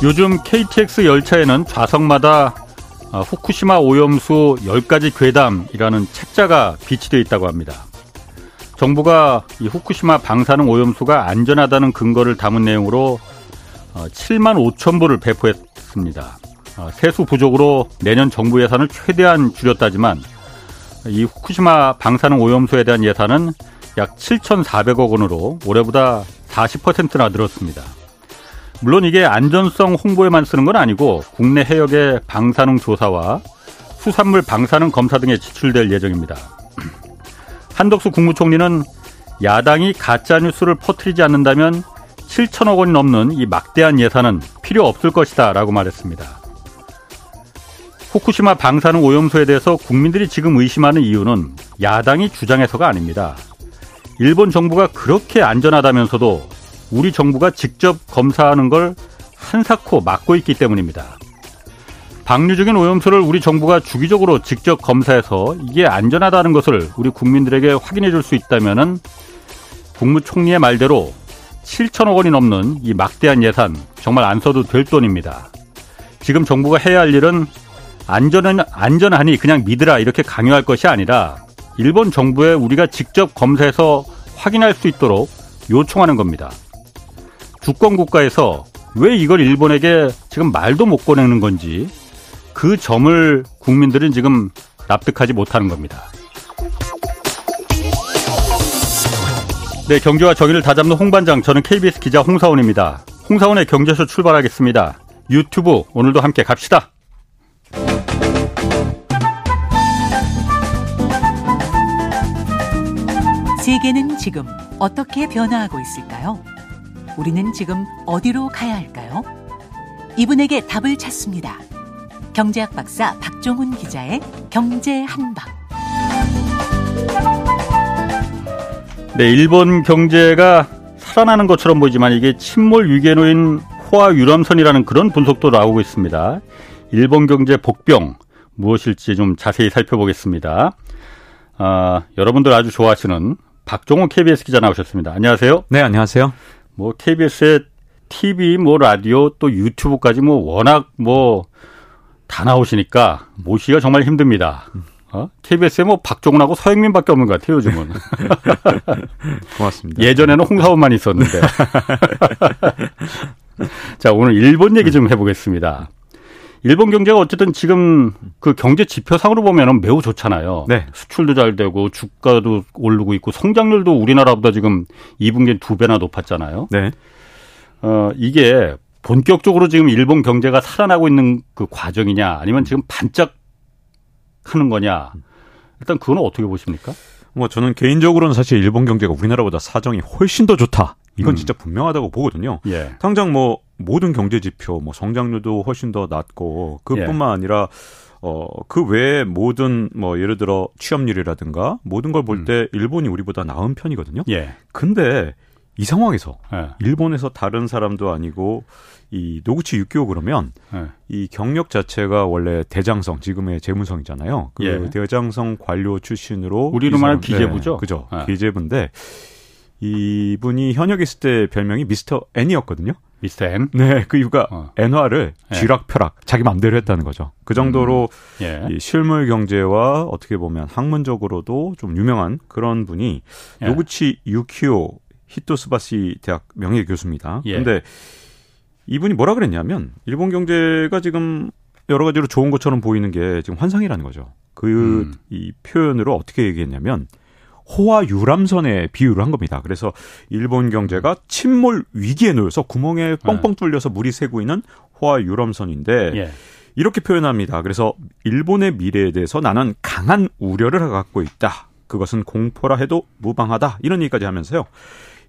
요즘 KTX 열차에는 좌석마다 어, 후쿠시마 오염수 10가지 괴담이라는 책자가 비치되어 있다고 합니다. 정부가 이 후쿠시마 방사능 오염수가 안전하다는 근거를 담은 내용으로 7만 어, 5천 부를 배포했습니다. 어, 세수 부족으로 내년 정부 예산을 최대한 줄였다지만 이 후쿠시마 방사능 오염수에 대한 예산은 약 7,400억 원으로 올해보다 40%나 늘었습니다. 물론 이게 안전성 홍보에만 쓰는 건 아니고 국내 해역의 방사능 조사와 수산물 방사능 검사 등에 지출될 예정입니다. 한덕수 국무총리는 야당이 가짜 뉴스를 퍼뜨리지 않는다면 7천억 원이 넘는 이 막대한 예산은 필요 없을 것이다 라고 말했습니다. 후쿠시마 방사능 오염수에 대해서 국민들이 지금 의심하는 이유는 야당이 주장해서가 아닙니다. 일본 정부가 그렇게 안전하다면서도 우리 정부가 직접 검사하는 걸 한사코 막고 있기 때문입니다. 방류적인 오염수를 우리 정부가 주기적으로 직접 검사해서 이게 안전하다는 것을 우리 국민들에게 확인해 줄 수 있다면은 국무총리의 말대로 7천억 원이 넘는 이 막대한 예산 정말 안 써도 될 돈입니다. 지금 정부가 해야 할 일은 안전은 안전하니 그냥 믿으라 이렇게 강요할 것이 아니라 일본 정부에 우리가 직접 검사해서 확인할 수 있도록 요청하는 겁니다. 주권 국가에서 왜 이걸 일본에게 지금 말도 못 꺼내는 건지 그 점을 국민들은 지금 납득하지 못하는 겁니다. 네, 경제와 정의를 다잡는 홍반장, 저는 KBS 기자 홍사원입니다. 홍사원의 경제쇼 출발하겠습니다. 유튜브 오늘도 함께 갑시다. 세계는 지금 어떻게 변화하고 있을까요? 우리는 지금 어디로 가야 할까요? 이분에게 답을 찾습니다. 경제학 박사 박종훈 기자의 경제 한방. 네, 일본 경제가 살아나는 것처럼 보이지만 이게 침몰 위기에 놓인 호화 유람선이라는 그런 분석도 나오고 있습니다. 일본 경제 복병 무엇일지 좀 자세히 살펴보겠습니다. 아, 여러분들 아주 좋아하시는 박종호 KBS 기자 나오셨습니다. 안녕하세요. 네, 안녕하세요. 뭐 KBS의 TV, 뭐 라디오, 또 유튜브까지 뭐 워낙 뭐 다 나오시니까 모시기가 정말 힘듭니다. 어? KBS에 뭐 박종훈하고 서영민밖에 없는 것 같아요, 요즘은. 고맙습니다. 예전에는 홍사원만 있었는데. 자, 오늘 일본 얘기 좀 해보겠습니다. 일본 경제가 어쨌든 지금 그 경제 지표상으로 보면은 매우 좋잖아요. 네. 수출도 잘 되고 주가도 오르고 있고 성장률도 우리나라보다 지금 2분기에 두 배나 높았잖아요. 네. 어, 이게 본격적으로 지금 일본 경제가 살아나고 있는 그 과정이냐 아니면 지금 반짝 하는 거냐. 일단 그거는 어떻게 보십니까? 뭐 저는 개인적으로는 사실 일본 경제가 우리나라보다 사정이 훨씬 더 좋다. 이건 음. 진짜 분명하다고 보거든요. 예. 당장 뭐 모든 경제 지표, 뭐 성장률도 훨씬 더 낮고 그뿐만 예. 아니라 어, 그 외에 모든 뭐 예를 들어 취업률이라든가 모든 걸 볼때 음. 일본이 우리보다 나은 편이거든요. 예. 근데 이 상황에서 예. 일본에서 다른 사람도 아니고 이 노구치 육기오 그러면 예. 이 경력 자체가 원래 대장성 지금의 재무성이잖아요. 그 예. 대장성 관료 출신으로 우리로 말하면 기재부죠. 네, 그죠. 예. 기재부인데 이분이 현역 있을 때 별명이 미스터 N이었거든요. 미스터 N? 네, 그 이유가 어. N화를 예. 쥐락펴락 자기 맘대로 했다는 거죠. 그 정도로 음. 예. 이 실물 경제와 어떻게 보면 학문적으로도 좀 유명한 그런 분이 예. 노구치 유키오 히토스바시 대학 명예 교수입니다. 예. 근데 이분이 뭐라 그랬냐면 일본 경제가 지금 여러 가지로 좋은 것처럼 보이는 게 지금 환상이라는 거죠. 그이 음. 표현으로 어떻게 얘기했냐면 호화 유람선에 비유를 한 겁니다. 그래서 일본 경제가 침몰 위기에 놓여서 구멍에 뻥뻥 네. 뚫려서 물이 새고 있는 호화 유람선인데 예. 이렇게 표현합니다. 그래서 일본의 미래에 대해서 나는 강한 우려를 갖고 있다. 그것은 공포라 해도 무방하다. 이런 얘기까지 하면서요.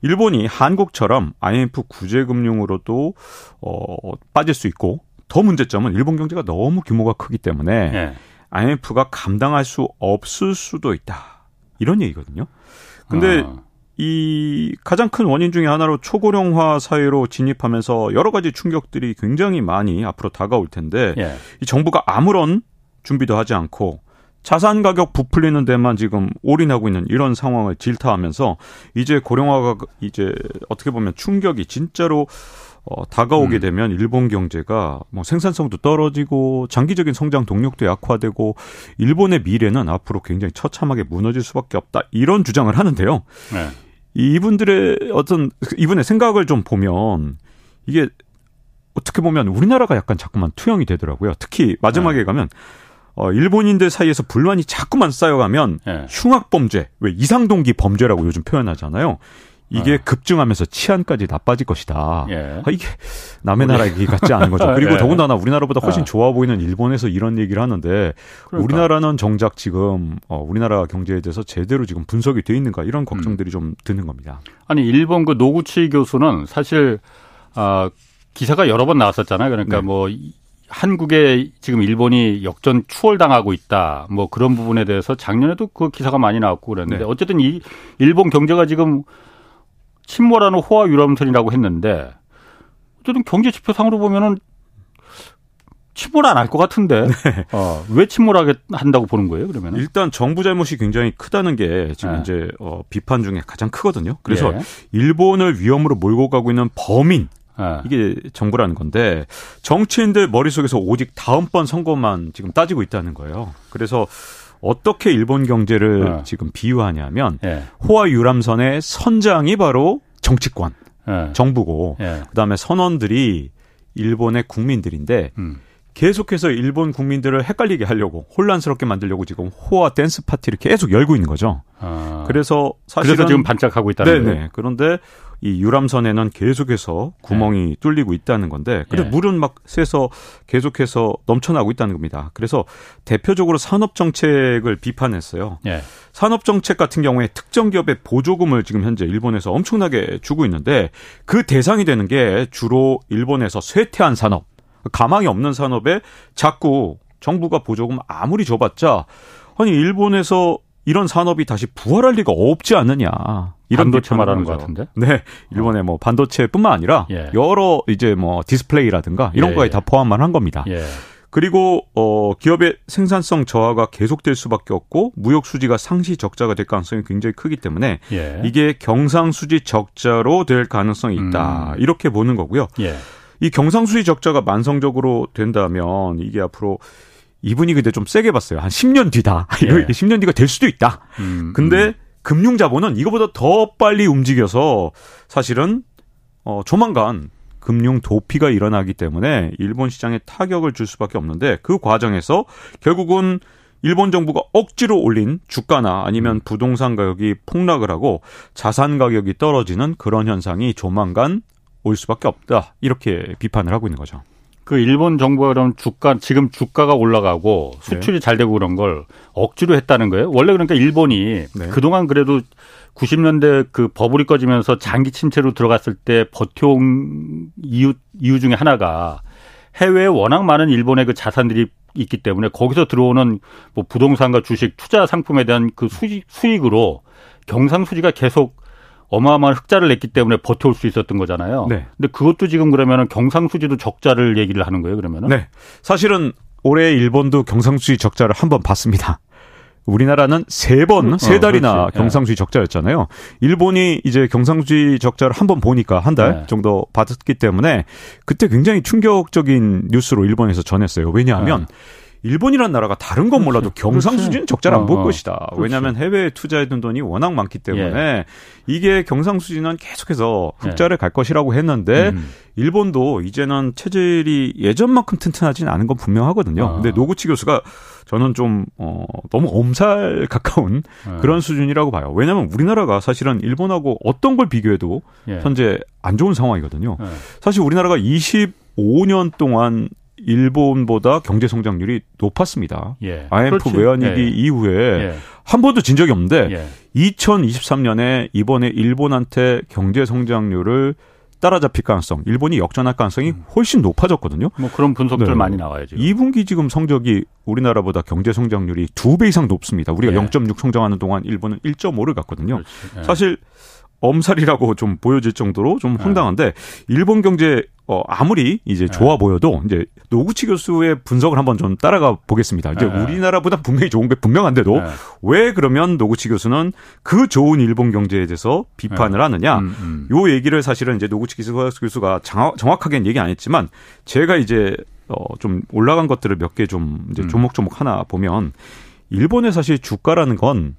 일본이 한국처럼 IMF 구제금융으로도 어, 빠질 수 있고 더 문제점은 일본 경제가 너무 규모가 크기 때문에 네. IMF가 감당할 수 없을 수도 있다. 이런 얘기거든요. 근데 아. 이 가장 큰 원인 중에 하나로 초고령화 사회로 진입하면서 여러 가지 충격들이 굉장히 많이 앞으로 다가올 텐데 예. 이 정부가 아무런 준비도 하지 않고 자산 가격 부풀리는 데만 지금 올인하고 있는 이런 상황을 질타하면서 이제 고령화가 이제 어떻게 보면 충격이 진짜로 어, 다가오게 음. 되면 일본 경제가 뭐 생산성도 떨어지고 장기적인 성장 동력도 약화되고 일본의 미래는 앞으로 굉장히 처참하게 무너질 수밖에 없다 이런 주장을 하는데요. 네. 이분들의 어떤 이분의 생각을 좀 보면 이게 어떻게 보면 우리나라가 약간 자꾸만 투영이 되더라고요. 특히 마지막에 네. 가면 어, 일본인들 사이에서 불만이 자꾸만 쌓여가면 네. 흉악범죄, 왜 이상동기 범죄라고 요즘 표현하잖아요. 이게 어. 급증하면서 치안까지 나빠질 것이다. 예. 아, 이게 남의 나라 얘기 같지 않은 거죠. 그리고 예. 더군다나 우리나라보다 훨씬 어. 좋아 보이는 일본에서 이런 얘기를 하는데 그러니까. 우리나라는 정작 지금 어, 우리나라 경제에 대해서 제대로 지금 분석이 돼 있는가 이런 걱정들이 음. 좀 드는 겁니다. 아니 일본 그 노구치 교수는 사실 아 기사가 여러 번 나왔었잖아요. 그러니까 네. 뭐 한국에 지금 일본이 역전 추월당하고 있다. 뭐 그런 부분에 대해서 작년에도 그 기사가 많이 나왔고 그랬는데 네. 어쨌든 이 일본 경제가 지금 침몰하는 호화 유람선이라고 했는데 어쨌든 경제 지표상으로 보면은 침몰 안 할 것 같은데 네. 어, 왜 침몰하게 한다고 보는 거예요? 그러면 일단 정부 잘못이 굉장히 크다는 게 지금 네. 이제 어, 비판 중에 가장 크거든요. 그래서 예. 일본을 위험으로 몰고 가고 있는 범인 네. 이게 정부라는 건데 정치인들 머릿속에서 오직 다음번 선거만 지금 따지고 있다는 거예요. 그래서 어떻게 일본 경제를 네. 지금 비유하냐면 네. 호화 유람선의 선장이 바로 정치권, 네. 정부고 그다음에 선원들이 일본의 국민들인데 음. 계속해서 일본 국민들을 헷갈리게 하려고 혼란스럽게 만들려고 지금 호화 댄스 파티를 계속 열고 있는 거죠. 아. 그래서 사실은 그래서 지금 반짝하고 있다는 거예요. 그런데 이 유람선에는 계속해서 구멍이 네. 뚫리고 있다는 건데 그래 네. 물은 막 새서 계속해서 넘쳐나고 있다는 겁니다. 그래서 대표적으로 산업 정책을 비판했어요. 네. 산업 정책 같은 경우에 특정 기업의 보조금을 지금 현재 일본에서 엄청나게 주고 있는데 그 대상이 되는 게 주로 일본에서 쇠퇴한 산업, 가망이 없는 산업에 자꾸 정부가 보조금 아무리 줘봤자 아니 일본에서 이런 산업이 다시 부활할 리가 없지 않느냐. 이런 반도체 말하는 것 같은데? 네, 일본의 뭐 반도체뿐만 아니라 예. 여러 이제 뭐 디스플레이라든가 이런 예. 거에 다 포함만 한 겁니다. 예. 그리고 어 기업의 생산성 저하가 계속될 수밖에 없고 무역 수지가 상시 적자가 될 가능성이 굉장히 크기 때문에 예. 이게 경상 수지 적자로 될 가능성이 있다. 음. 이렇게 보는 거고요. 예. 이 경상 수지 적자가 만성적으로 된다면 이게 앞으로 이분이 근데 좀 세게 봤어요. 한 10년 뒤다. 예. 10년 뒤가 될 수도 있다. 음, 근데 음. 금융자본은 이거보다 더 빨리 움직여서 사실은 어 조만간 금융 도피가 일어나기 때문에 일본 시장에 타격을 줄 수밖에 없는데 그 과정에서 결국은 일본 정부가 억지로 올린 주가나 아니면 음. 부동산 가격이 폭락을 하고 자산 가격이 떨어지는 그런 현상이 조만간 올 수밖에 없다. 이렇게 비판을 하고 있는 거죠. 그 일본 정부가 그럼 주가 지금 주가가 올라가고 수출이 네. 잘 되고 그런 걸 억지로 했다는 거예요. 원래 그러니까 일본이 네. 그동안 그래도 90년대 그 버블이 꺼지면서 장기 침체로 들어갔을 때 버텨온 이유 이유 중에 하나가 해외에 워낙 많은 일본의 그 자산들이 있기 때문에 거기서 들어오는 뭐 부동산과 주식 투자 상품에 대한 그 수익, 수익으로 경상수지가 계속 어마어마한 흑자를 냈기 때문에 버텨올 수 있었던 거잖아요. 네. 근데 그것도 지금 그러면은 경상수지도 적자를 얘기를 하는 거예요, 그러면은? 네. 사실은 올해 일본도 경상수지 적자를 한 번 봤습니다. 우리나라는 세 번, 어, 세 달이나 어, 경상수지 적자였잖아요. 일본이 이제 경상수지 적자를 한 번 보니까 한달 네. 정도 받았기 때문에 그때 굉장히 충격적인 뉴스로 일본에서 전했어요. 왜냐하면 네. 일본이란 나라가 다른 건 몰라도 경상수지는 적자를 안볼 어, 어, 것이다. 왜냐하면 해외에 투자해둔 돈이 워낙 많기 때문에 예. 이게 경상수지는 계속해서 흑자를 예. 갈 것이라고 했는데 음. 일본도 이제는 체질이 예전만큼 튼튼하지는 않은 건 분명하거든요. 아. 근데 노구치 교수가 저는 좀 어, 너무 엄살 가까운 예. 그런 수준이라고 봐요. 왜냐하면 우리나라가 사실은 일본하고 어떤 걸 비교해도 예. 현재 안 좋은 상황이거든요. 예. 사실 우리나라가 25년 동안 일본보다 경제 성장률이 높았습니다. 예. IMF 외환위기 예. 이후에 예. 한 번도 진 적이 없는데 2023년에 예. 이번에 일본한테 경제 성장률을 따라잡힐 가능성, 일본이 역전할 가능성이 음. 훨씬 높아졌거든요. 뭐 그런 분석들 네. 많이 나와요, 지금. 2분기 지금 성적이 우리나라보다 경제 성장률이 두 배 이상 높습니다. 우리가 예. 0.6 성장하는 동안 일본은 1.5를 갔거든요. 예. 사실 엄살이라고 좀 보여질 정도로 좀 네. 황당한데 일본 경제 어 아무리 이제 네. 좋아 보여도 이제 노구치 교수의 분석을 한번 좀 따라가 보겠습니다. 이제 네. 우리나라보다 분명히 좋은 게 분명한데도 네. 왜 그러면 노구치 교수는 그 좋은 일본 경제에 대해서 비판을 네. 하느냐? 음, 음. 요 얘기를 사실은 이제 노구치 교수가 정확하게는 얘기 안 했지만 제가 이제 어좀 올라간 것들을 몇 개 좀 이제 음. 조목조목 하나 보면 일본의 사실 주가라는 건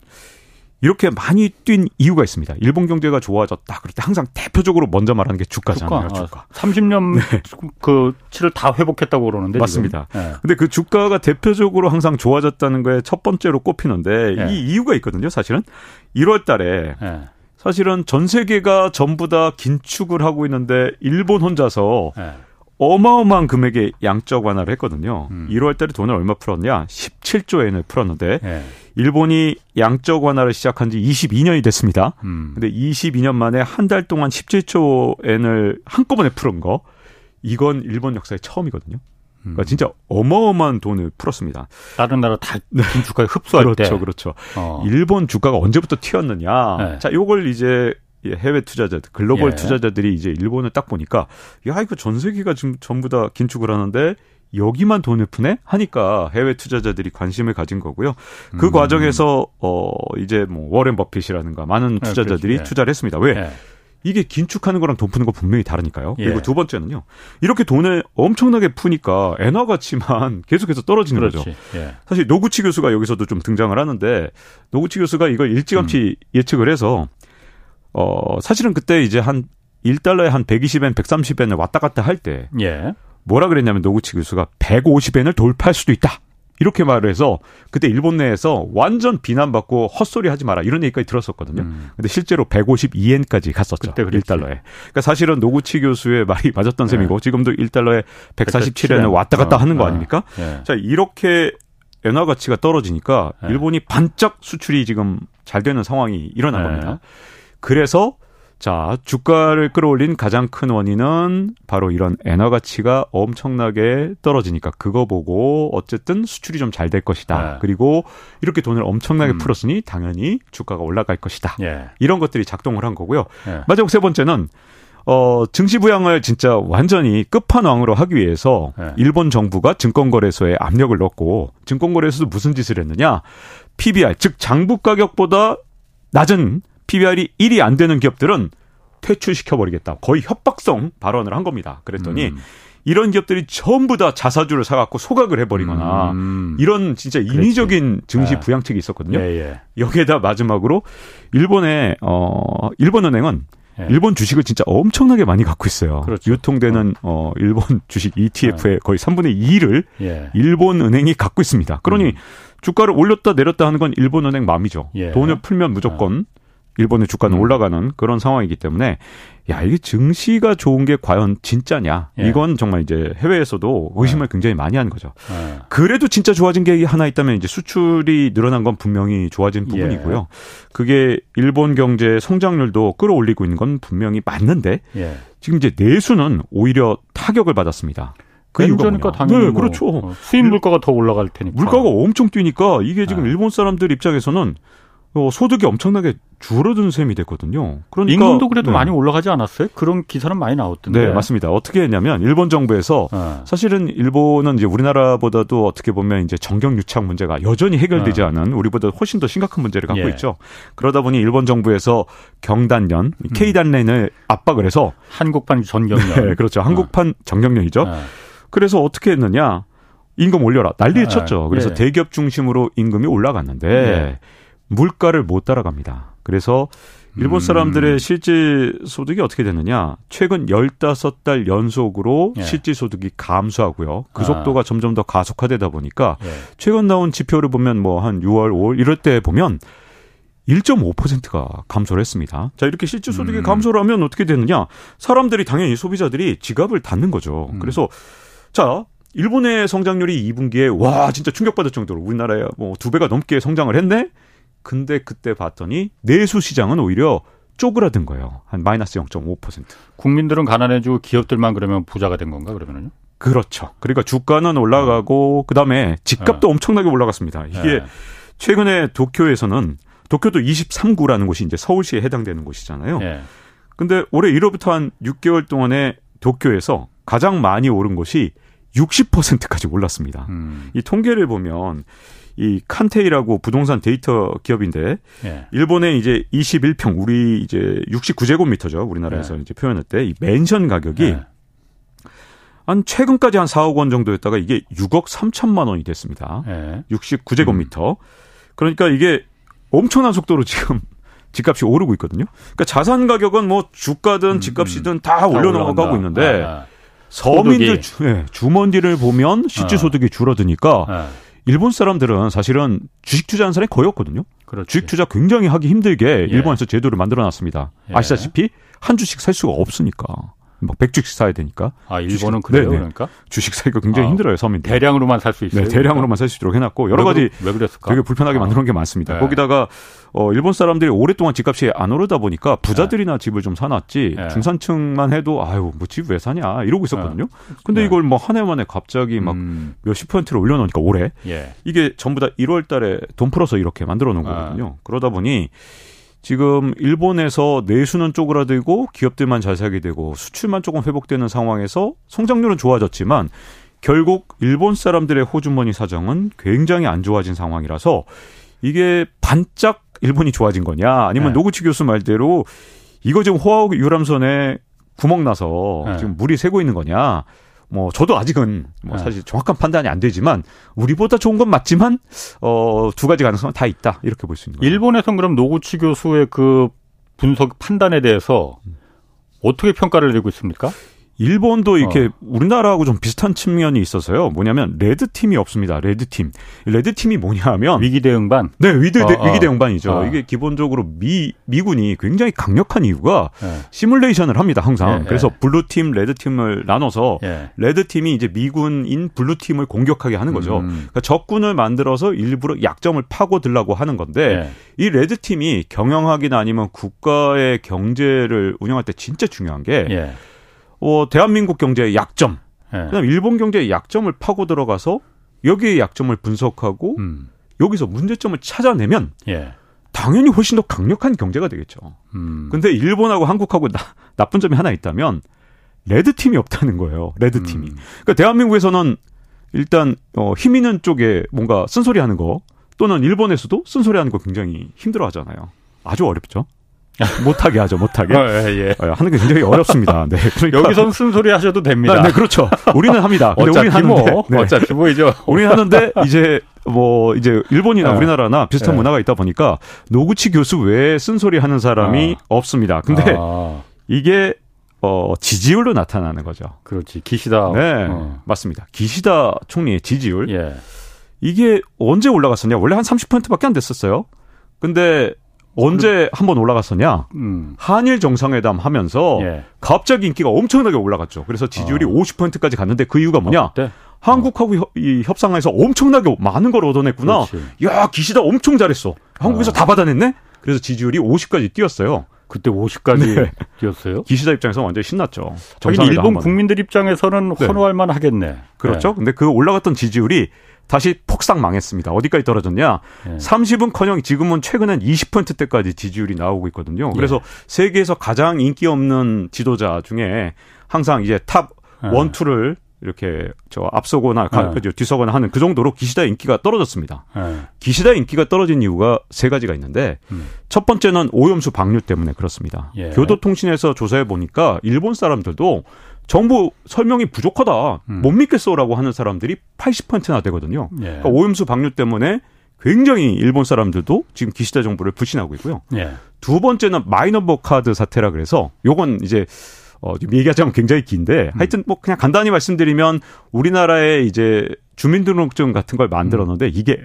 이렇게 많이 뛴 이유가 있습니다. 일본 경제가 좋아졌다. 그럴 때 항상 대표적으로 먼저 말하는 게 주가잖아요. 주가. 주가. 30년 네. 그 치를 다 회복했다고 그러는데 맞습니다. 네. 근데 그 주가가 대표적으로 항상 좋아졌다는 거에 첫 번째로 꼽히는데 네. 이 이유가 있거든요. 사실은 1월 달에 네. 사실은 전 세계가 전부 다 긴축을 하고 있는데 일본 혼자서 네. 어마어마한 금액의 양적 완화를 했거든요. 음. 1월 달에 돈을 얼마 풀었냐? 17조 엔을 풀었는데 네. 일본이 양적 완화를 시작한 지 22년이 됐습니다. 음. 근데 22년 만에 한 달 동안 17조 엔을 한꺼번에 풀은 거 이건 일본 역사의 처음이거든요. 그러니까 음. 진짜 어마어마한 돈을 풀었습니다. 다른 나라 다 주가에 흡수할 그렇죠, 때. 그렇죠, 그렇죠. 어. 일본 주가가 언제부터 튀었느냐. 네. 자, 요걸 이제 예, 해외 투자자들, 글로벌 예. 투자자들이 이제 일본을 딱 보니까 야 이거 전 세계가 지금 전부 다 긴축을 하는데 여기만 돈을 푸네 하니까 해외 투자자들이 관심을 가진 거고요. 그 음. 과정에서 어 이제 뭐 워렌 버핏이라든가 많은 네, 투자자들이 네, 투자를 했습니다. 왜? 네. 이게 긴축하는 거랑 돈 푸는 거 분명히 다르니까요. 그리고 예. 두 번째는요. 이렇게 돈을 엄청나게 푸니까 엔화 가치만 계속해서 떨어지는 그렇지. 거죠. 예. 사실 노구치 교수가 여기서도 좀 등장을 하는데 노구치 교수가 이걸 일찌감치 음. 예측을 해서 어, 사실은 그때 이제 한 1달러에 한 120엔, 130엔을 왔다 갔다 할 때. 예. 뭐라 그랬냐면 노구치 교수가 150엔을 돌파할 수도 있다. 이렇게 말을 해서 그때 일본 내에서 완전 비난받고 헛소리 하지 마라 이런 얘기까지 들었었거든요. 음. 근데 실제로 152엔까지 갔었죠. 그때 1달러에. 그러니까 사실은 노구치 교수의 말이 맞았던 네. 셈이고 지금도 1달러에 147엔을 왔다 갔다 어. 하는 거 어. 아닙니까? 네. 자, 이렇게 엔화 가치가 떨어지니까 네. 일본이 반짝 수출이 지금 잘 되는 상황이 일어난 네. 겁니다. 그래서 자, 주가를 끌어올린 가장 큰 원인은 바로 이런 엔화 가치가 엄청나게 떨어지니까 그거 보고 어쨌든 수출이 좀 잘 될 것이다. 네. 그리고 이렇게 돈을 엄청나게 음. 풀었으니 당연히 주가가 올라갈 것이다. 예. 이런 것들이 작동을 한 거고요. 예. 마지막 세 번째는 어, 증시 부양을 진짜 완전히 끝판왕으로 하기 위해서 네. 일본 정부가 증권거래소에 압력을 넣고 증권거래소도 무슨 짓을 했느냐? PBR, 즉 장부 가격보다 낮은 PBR이 1이 안 되는 기업들은 퇴출시켜 버리겠다. 거의 협박성 발언을 한 겁니다. 그랬더니 음. 이런 기업들이 전부 다 자사주를 사갖고 소각을 해버리거나 음. 이런 진짜 인위적인 그렇지. 증시 네. 부양책이 있었거든요. 예, 예. 여기에다 마지막으로 일본의 어 일본은행은 예. 일본 주식을 진짜 엄청나게 많이 갖고 있어요. 그렇죠. 유통되는 어. 어 일본 주식 ETF의 예. 거의 3분의 2를 예. 일본 은행이 갖고 있습니다. 그러니 음. 주가를 올렸다 내렸다 하는 건 일본 은행 마음이죠. 예. 돈을 풀면 무조건 일본의 주가는 음. 올라가는 그런 상황이기 때문에 야 이게 증시가 좋은 게 과연 진짜냐 예. 이건 정말 이제 해외에서도 의심을 네. 굉장히 많이 하는 거죠. 네. 그래도 진짜 좋아진 게 하나 있다면 이제 수출이 늘어난 건 분명히 좋아진 예. 부분이고요. 예. 그게 일본 경제 성장률도 끌어올리고 있는 건 분명히 맞는데 예. 지금 이제 내수는 오히려 타격을 받았습니다. 그 이유가 당연히 네, 뭐 그렇죠. 어, 수입 물가가 더 올라갈 테니까 물가가 엄청 뛰니까 이게 지금 네. 일본 사람들 입장에서는 어, 소득이 엄청나게 줄어든 셈이 됐거든요. 그러니까 임금도 그래도 네. 많이 올라가지 않았어요? 그런 기사는 많이 나왔던데. 네, 맞습니다. 어떻게 했냐면 일본 정부에서 네. 사실은 일본은 이제 우리나라보다도 어떻게 보면 이제 정경 유착 문제가 여전히 해결되지 네. 않은 우리보다 훨씬 더 심각한 문제를 갖고 예. 있죠. 그러다 보니 일본 정부에서 경단련, 음. K단련을 압박을 해서 한국판 전경련. 네, 그렇죠. 한국판 어. 전경련이죠. 네. 그래서 어떻게 했느냐? 임금 올려라. 난리를 네. 쳤죠. 그래서 예. 대기업 중심으로 임금이 올라갔는데 예. 물가를 못 따라갑니다. 그래서 일본 사람들의 음. 실질 소득이 어떻게 되느냐? 최근 15달 연속으로 예. 실질 소득이 감소하고요. 그 아. 속도가 아. 점점 더 가속화되다 보니까 예. 최근 나온 지표를 보면 뭐 한 6월, 5월 이럴 때 보면 1.5%가 감소를 했습니다. 자, 이렇게 실질 소득이 음. 감소를 하면 어떻게 되느냐? 사람들이 당연히 소비자들이 지갑을 닫는 거죠. 음. 그래서 자, 일본의 성장률이 2분기에 와, 진짜 충격받을 정도로 우리나라에 뭐 두 배가 넘게 성장을 했네? 근데 그때 봤더니 내수 시장은 오히려 쪼그라든 거예요. 한 마이너스 0.5%. 국민들은 가난해지고 기업들만 그러면 부자가 된 건가 그러면은요? 그렇죠. 그러니까 주가는 올라가고 음. 그다음에 집값도 네. 엄청나게 올라갔습니다. 이게 네. 최근에 도쿄에서는 도쿄도 23구라는 곳이 이제 서울시에 해당되는 곳이잖아요. 예. 근데 올해 1월부터 한 6개월 동안에 도쿄에서 가장 많이 오른 곳이 60%까지 올랐습니다. 음. 이 통계를 보면 이 칸테이라고 부동산 데이터 기업인데 예. 일본의 이제 21평 우리 이제 69제곱미터죠. 우리나라에서 예. 이제 표현할 때 이 맨션 가격이 예. 한 최근까지 한 4억 원 정도였다가 이게 6억 3천만 원이 됐습니다. 예. 69제곱미터. 음. 그러니까 이게 엄청난 속도로 지금 집값이 오르고 있거든요. 그러니까 자산 가격은 뭐 주가든 음, 집값이든 음, 다, 다 올려나가고 있는데 아, 아. 서민들 주, 네, 주머니를 보면 실질 소득이 아. 줄어드니까 아. 일본 사람들은 사실은 주식 투자하는 사람이 거의 없거든요. 그렇지. 주식 투자 굉장히 하기 힘들게 예. 일본에서 제도를 만들어 놨습니다. 예. 아시다시피 한 주식 살 수가 없으니까. 막 100주씩 사야 되니까. 아, 일본은 주식, 그래요, 네네. 그러니까? 주식 사기가 굉장히 아, 힘들어요, 서민들. 대량으로만 살 수 있어요. 네, 대량으로만 살 수 있도록 해놨고, 여러 왜, 가지 왜 그랬을까? 되게 불편하게 아. 만들어 놓은 게 많습니다. 네. 거기다가, 어, 일본 사람들이 오랫동안 집값이 안 오르다 보니까 부자들이나 네. 집을 좀 사놨지, 네. 중산층만 해도, 아유, 뭐 집 왜 사냐, 이러고 있었거든요. 네. 근데 네. 이걸 뭐 한 해 만에 갑자기 막 음. 몇십 퍼센트를 올려놓으니까 올해. 예. 이게 전부 다 1월 달에 돈 풀어서 이렇게 만들어 놓은 아. 거거든요. 그러다 보니, 지금 일본에서 내수는 쪼그라들고 기업들만 잘 살게 되고 수출만 조금 회복되는 상황에서 성장률은 좋아졌지만 결국 일본 사람들의 호주머니 사정은 굉장히 안 좋아진 상황이라서 이게 반짝 일본이 좋아진 거냐 아니면 네. 노구치 교수 말대로 이거 지금 호화우 유람선에 구멍 나서 네. 지금 물이 새고 있는 거냐 뭐 저도 아직은 뭐 네. 사실 정확한 판단이 안 되지만 우리보다 좋은 건 맞지만 어두 가지 가능성은 다 있다 이렇게 볼 수 있는 거예요. 일본에선 그럼 노구치 교수의 그 분석 판단에 대해서 어떻게 평가를 내리고 있습니까? 일본도 이렇게 어. 우리나라하고 좀 비슷한 측면이 있어서요. 뭐냐면 red team이 없습니다. red team. red team이 뭐냐면 위기 대응반. 네, 위기, 어, 어. 위기 대응반이죠. 어. 이게 기본적으로 미 미군이 굉장히 강력한 이유가 네. 시뮬레이션을 합니다. 항상. 네, 그래서 네. blue team, red team을 나눠서 red team이 이제 미군인 blue team을 공격하게 하는 거죠. 음. 그러니까 적군을 만들어서 일부러 약점을 파고들라고 하는 건데 이 red team이 경영하기나 아니면 국가의 경제를 운영할 때 진짜 중요한 게 어, 대한민국 경제의 약점, 네. 그다음 일본 경제의 약점을 파고 들어가서 여기에 약점을 분석하고 음. 여기서 문제점을 찾아내면 예. 당연히 훨씬 더 강력한 경제가 되겠죠. 음. 근데 일본하고 한국하고 나, 나쁜 점이 하나 있다면 red team이 없다는 거예요. red team이. 음. 그러니까 대한민국에서는 일단 어, 힘 있는 쪽에 뭔가 쓴소리 하는 거 또는 일본에서도 쓴소리 하는 거 굉장히 힘들어 하잖아요. 아주 어렵죠. 못하게 하죠, 못하게. 어, 예, 예. 어, 하는 게 굉장히 어렵습니다. 네. 그러니까. 여기선 쓴소리 하셔도 됩니다. 네, 네 그렇죠. 우리는 합니다. 근데 우리는 하는데. 뭐, 네. 어차피 뭐이죠. 우리는 하는데, 이제, 뭐, 이제, 일본이나 네. 우리나라나 비슷한 네. 문화가 있다 보니까, 노구치 교수 외에 쓴소리 하는 사람이 아. 없습니다. 근데, 아. 이게, 어, 지지율로 나타나는 거죠. 그렇지. 기시다. 네. 어. 맞습니다. 기시다 총리의 지지율. 예. 이게 언제 올라갔었냐? 원래 한 30%밖에 안 됐었어요. 근데 언제 한번 올라갔었냐? 음. 한일 정상회담 하면서 예. 갑자기 인기가 엄청나게 올라갔죠. 그래서 지지율이 어. 50%까지 갔는데 그 이유가 뭐냐? 어, 네. 한국하고 어. 이 협상에서 엄청나게 많은 걸 얻어냈구나. 그렇지. 야, 기시다 엄청 잘했어. 한국에서 어. 다 받아냈네? 그래서 지지율이 50까지 뛰었어요. 그때 50까지 네. 뛰었어요? 기시다 입장에서 완전히 신났죠. 일본 국민들 입장에서는 네. 환호할 만 하겠네. 그렇죠. 네. 근데 그 올라갔던 지지율이 다시 폭삭 망했습니다. 어디까지 떨어졌냐? 예. 30은커녕 지금은 최근엔 20%대까지 지지율이 나오고 있거든요. 그래서 예. 세계에서 가장 인기 없는 지도자 중에 항상 이제 top 예. one two를 이렇게 저 앞서거나 가, 예. 뒤서거나 하는 그 정도로 기시다 인기가 떨어졌습니다. 예. 기시다 인기가 떨어진 이유가 세 가지가 있는데 음. 첫 번째는 오염수 방류 때문에 그렇습니다. 예. 교도통신에서 조사해 보니까 일본 사람들도 정부 설명이 부족하다. 음. 못 믿겠어라고 하는 사람들이 80%나 되거든요. 예. 그러니까 오염수 방류 때문에 굉장히 일본 사람들도 지금 기시다 정부를 불신하고 있고요. 예. 두 번째는 마이너버 카드 사태라 그래서 요건 이제 어, 지금 얘기하자면 굉장히 긴데 음. 하여튼 뭐 그냥 간단히 말씀드리면 우리나라에 이제 주민등록증 같은 걸 만들었는데 음. 이게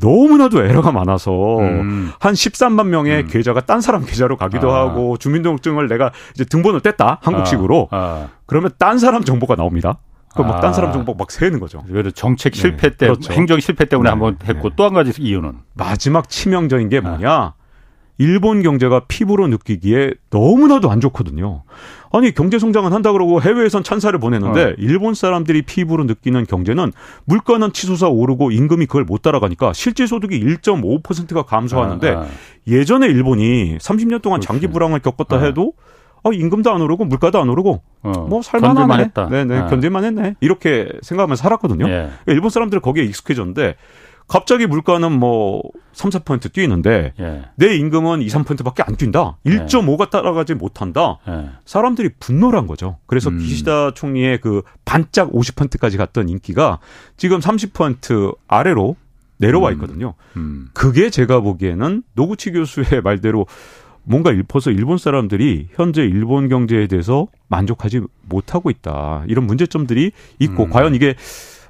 너무나도 에러가 많아서 음. 한 13만 명의 음. 계좌가 딴 사람 계좌로 가기도 아. 하고 주민등록증을 내가 이제 등본을 뗐다 한국식으로 아. 아. 그러면 딴 사람 정보가 나옵니다. 그럼 막딴 아. 사람 정보 막 세는 거죠. 정책 실패 네. 때문에 그렇죠. 행정 실패 때문에 네. 한번 했고 네. 또한 가지 이유는 마지막 치명적인 게 뭐냐? 일본 경제가 피부로 느끼기에 너무나도 안 좋거든요. 아니 경제 성장은 한다 그러고 해외에선 찬사를 보내는데 어. 일본 사람들이 피부로 느끼는 경제는 물가는 치솟아 오르고 임금이 그걸 못 따라가니까 실질 소득이 1.5%가 감소하는데 아, 아. 예전에 일본이 30년 동안 그렇지. 장기 불황을 겪었다 아. 해도 어, 임금도 안 오르고 물가도 안 오르고 어, 뭐 살만하네. 네네 아. 견딜만 했네. 이렇게 생각하면서 살았거든요. 예. 일본 사람들 거기에 익숙해졌는데 갑자기 물가는 뭐 3, 4% 뛰는데 예. 내 임금은 2, 3%밖에 안 뛴다. 1.5가 따라가지 못한다. 예. 사람들이 분노란 거죠. 그래서 음. 기시다 총리의 그 반짝 50%까지 갔던 인기가 지금 30% 아래로 내려와 음. 있거든요. 음. 음. 그게 제가 보기에는 노구치 교수의 말대로 뭔가 벌써 일본 사람들이 현재 일본 경제에 대해서 만족하지 못하고 있다. 이런 문제점들이 있고 음. 과연 이게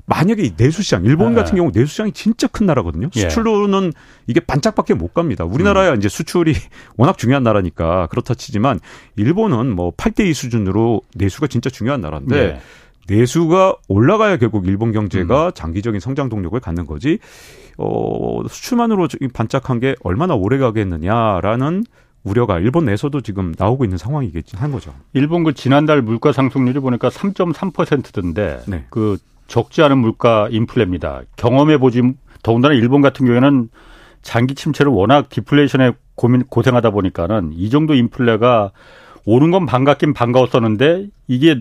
만약에 내수시장, 일본 네. 같은 경우 내수시장이 진짜 큰 나라거든요. 예. 수출로는 이게 반짝밖에 못 갑니다. 우리나라야 음. 이제 수출이 워낙 중요한 나라니까 그렇다 치지만 일본은 뭐 8대2 수준으로 내수가 진짜 중요한 나라인데 예. 내수가 올라가야 결국 일본 경제가 음. 장기적인 성장 동력을 갖는 거지. 어, 수출만으로 반짝한 게 얼마나 오래 가겠느냐라는 우려가 일본 내에서도 지금 나오고 있는 상황이겠지 한 거죠. 일본 그 지난달 물가 상승률이 보니까 3.3%던데 네. 그 적지 않은 물가 인플레입니다. 경험해 보지 더군다나 일본 같은 경우에는 장기 침체를 워낙 디플레이션에 고민 고생하다 보니까는 이 정도 인플레가 오는 건 반갑긴 반가웠었는데 이게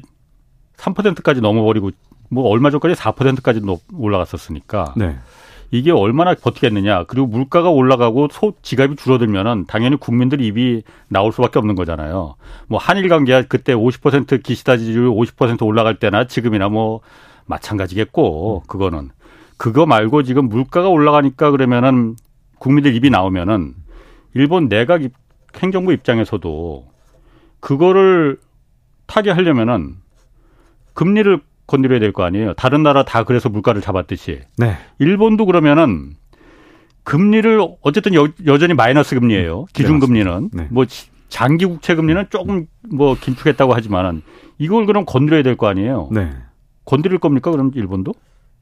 3%까지 넘어버리고 뭐 얼마 전까지 4%까지 올라갔었으니까 네. 이게 얼마나 버티겠느냐. 그리고 물가가 올라가고 소 지갑이 줄어들면은 당연히 국민들 입이 나올 수밖에 없는 거잖아요. 뭐 한일 관계가 그때 50% 기시다 지지율 50% 올라갈 때나 지금이나 뭐 마찬가지겠고 그거는 그거 말고 지금 물가가 올라가니까 그러면은 국민들 입이 나오면은 일본 내각 행정부 입장에서도 그거를 타개하려면은 금리를 건드려야 될 거 아니에요. 다른 나라 다 그래서 물가를 잡았듯이. 네. 일본도 그러면은 금리를 어쨌든 여, 전히 마이너스 금리예요. 네, 기준 금리는 네, 뭐 장기 국채 금리는 조금 뭐 긴축했다고 하지만은 이걸 그럼 건드려야 될 거 아니에요. 네. 건드릴 겁니까? 그럼 일본도?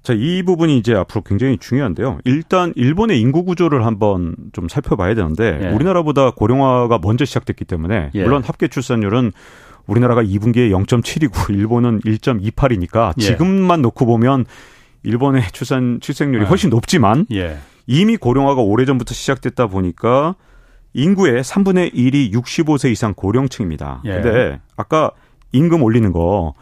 자, 이 부분이 이제 앞으로 굉장히 중요한데요. 일단 일본의 인구 구조를 한번 좀 살펴봐야 되는데 예. 우리나라보다 고령화가 먼저 시작됐기 때문에 예. 물론 합계 출산율은 우리나라가 2분기에 0.7이고 일본은 1.28이니까 예. 지금만 놓고 보면 일본의 출산 출생률이 예. 훨씬 높지만 예. 이미 고령화가 오래전부터 시작됐다 보니까 인구의 3분의 1이 65세 이상 고령층입니다. 예. 근데 아까 임금 올리는 거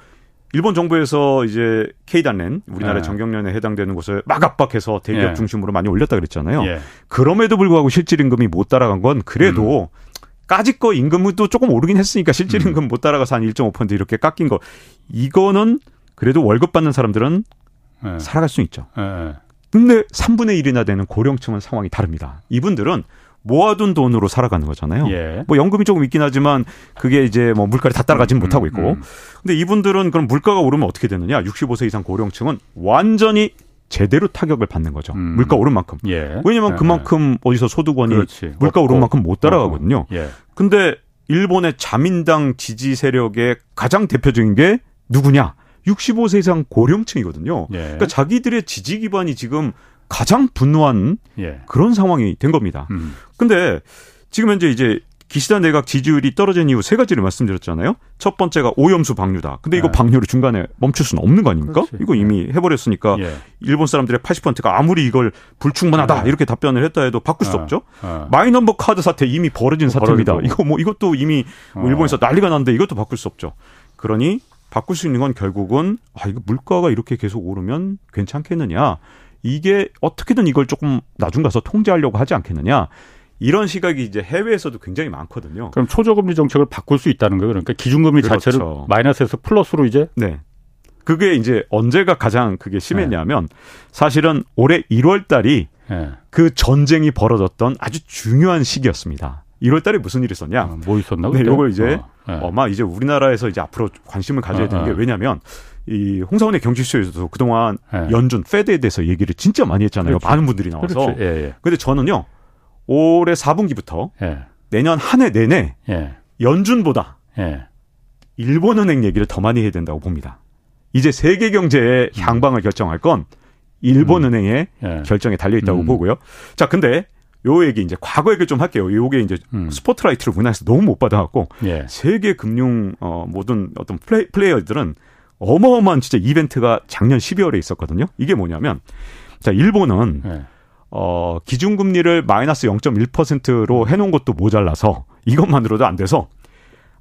일본 정부에서 이제 K단렌 우리나라 예. 정경련에 해당되는 곳을 막 압박해서 대기업 예. 중심으로 많이 올렸다 그랬잖아요. 예. 그럼에도 불구하고 실질 임금이 못 따라간 건 그래도 음. 까짓 거 임금도 조금 오르긴 했으니까 실질 임금 음. 못 따라가서 한 1.5% 이렇게 깎인 거 이거는 그래도 월급 받는 사람들은 예. 살아갈 수 있죠. 예. 근데 3분의 1이나 되는 고령층은 상황이 다릅니다. 이분들은 모아둔 돈으로 살아가는 거잖아요. 예. 뭐 연금이 조금 있긴 하지만 그게 이제 뭐 물가를 다 따라가지는 음, 못하고 음, 있고. 음. 근데 이분들은 그럼 물가가 오르면 어떻게 되느냐? 65세 이상 고령층은 완전히 제대로 타격을 받는 거죠. 음. 물가 오른 만큼. 예. 왜냐면 하 네. 그만큼 어디서 소득원이 그렇지. 물가 오른 만큼 못 따라가거든요. 예. 근데 일본의 자민당 지지 세력의 가장 대표적인 게 누구냐? 65세 이상 고령층이거든요. 예. 그러니까 자기들의 지지 기반이 지금 가장 분노한 예. 그런 상황이 된 겁니다. 음. 근데 지금 현재 이제 기시다 내각 지지율이 떨어진 이유 세 가지를 말씀드렸잖아요. 첫 번째가 오염수 방류다. 근데 이거 네. 방류를 중간에 멈출 수는 없는 거 아닙니까? 그렇지. 이거 이미 해버렸으니까 예. 일본 사람들의 80%가 아무리 이걸 불충분하다 네. 이렇게 답변을 했다 해도 바꿀 수 네. 없죠. 네. 마이넘버 카드 사태 이미 벌어진 사태입니다. 벌어지고. 이거 뭐 이것도 이미 뭐 어. 일본에서 난리가 났는데 이것도 바꿀 수 없죠. 그러니 바꿀 수 있는 건 결국은 아 이거 물가가 이렇게 계속 오르면 괜찮겠느냐. 이게 어떻게든 이걸 조금 나중 가서 통제하려고 하지 않겠느냐. 이런 시각이 이제 해외에서도 굉장히 많거든요. 그럼 초저금리 정책을 바꿀 수 있다는 거예요. 그러니까 기준금리 그렇죠. 자체를 마이너스에서 플러스로 이제 네. 그게 이제 언제가 가장 그게 심했냐면 네. 사실은 올해 1월 달이 네. 그 전쟁이 벌어졌던 아주 중요한 시기였습니다. 1월 달에 무슨 일이 있었냐? 아, 뭐 있었나? 네, 요걸 이제 어, 네. 아마 이제 우리나라에서 이제 앞으로 관심을 가져야 어, 되는 게 어. 왜냐면 이 홍사원의 경제쇼에서도 그동안 네. 연준 페드에 대해서 얘기를 진짜 많이 했잖아요. 그렇죠. 많은 분들이 나와서. 그렇죠. 예, 예. 근데 저는요. 올해 4분기부터 예. 내년 한 해 내내 예. 연준보다 예. 일본은행 얘기를 더 많이 해야 된다고 봅니다. 이제 세계 경제의 향방을 결정할 건 일본은행의 음. 예. 결정에 달려 있다고 음. 보고요. 자, 근데 요 얘기 이제 과거 얘기 좀 할게요. 요게 이제 음. 스포트라이트를 우리나라에서 너무 못 받아갖고 예. 세계 금융 어 모든 어떤 플레이, 플레이어들은 어마어마한 진짜 이벤트가 작년 12월에 있었거든요. 이게 뭐냐면 자 일본은 예. 어 기준금리를 마이너스 0.1%로 해놓은 것도 모자라서 이것만으로도 안 돼서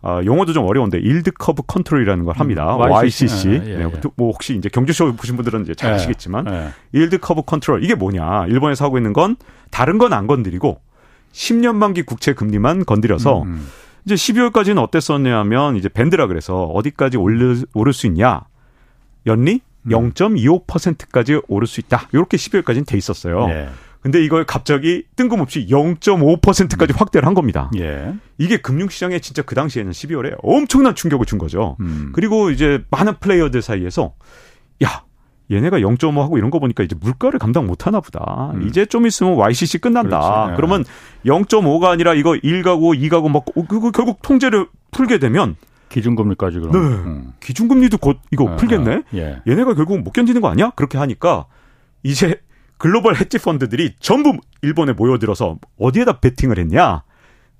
어, 용어도 좀 어려운데 yield curve control이라는 걸 합니다. 음, YCC. 예, 예, 네, 뭐 혹시 이제 경제쇼 보신 분들은 이제 잘 예, 아시겠지만 예. yield curve control 이게 뭐냐? 일본에서 하고 있는 건 다른 건 안 건드리고 10년 만기 국채 금리만 건드려서 음, 음. 이제 12월까지는 어땠었냐면 이제 밴드라 그래서 어디까지 올릴, 오를 수 있냐? 연리 0.25%까지 음. 오를 수 있다. 이렇게 12월까지는 돼 있었어요. 예. 근데 이걸 갑자기 뜬금없이 0.5%까지 음. 확대를 한 겁니다. 예. 이게 금융시장에 진짜 그 당시에는 12월에 엄청난 충격을 준 거죠. 음. 그리고 이제 많은 플레이어들 사이에서 야, 얘네가 0.5 하고 이런 거 보니까 이제 물가를 감당 못 하나 보다. 음. 이제 좀 있으면 YCC 끝난다. 네. 그러면 0.5가 아니라 이거 1가고 2가고 막 그거 결국 통제를 풀게 되면 기준금리까지 그럼. 네. 음. 기준금리도 곧 이거 아, 풀겠네. 아, 예. 얘네가 결국 못 견디는 거 아니야? 그렇게 하니까 이제 글로벌 헤지 펀드들이 전부 일본에 모여들어서 어디에다 베팅을 했냐?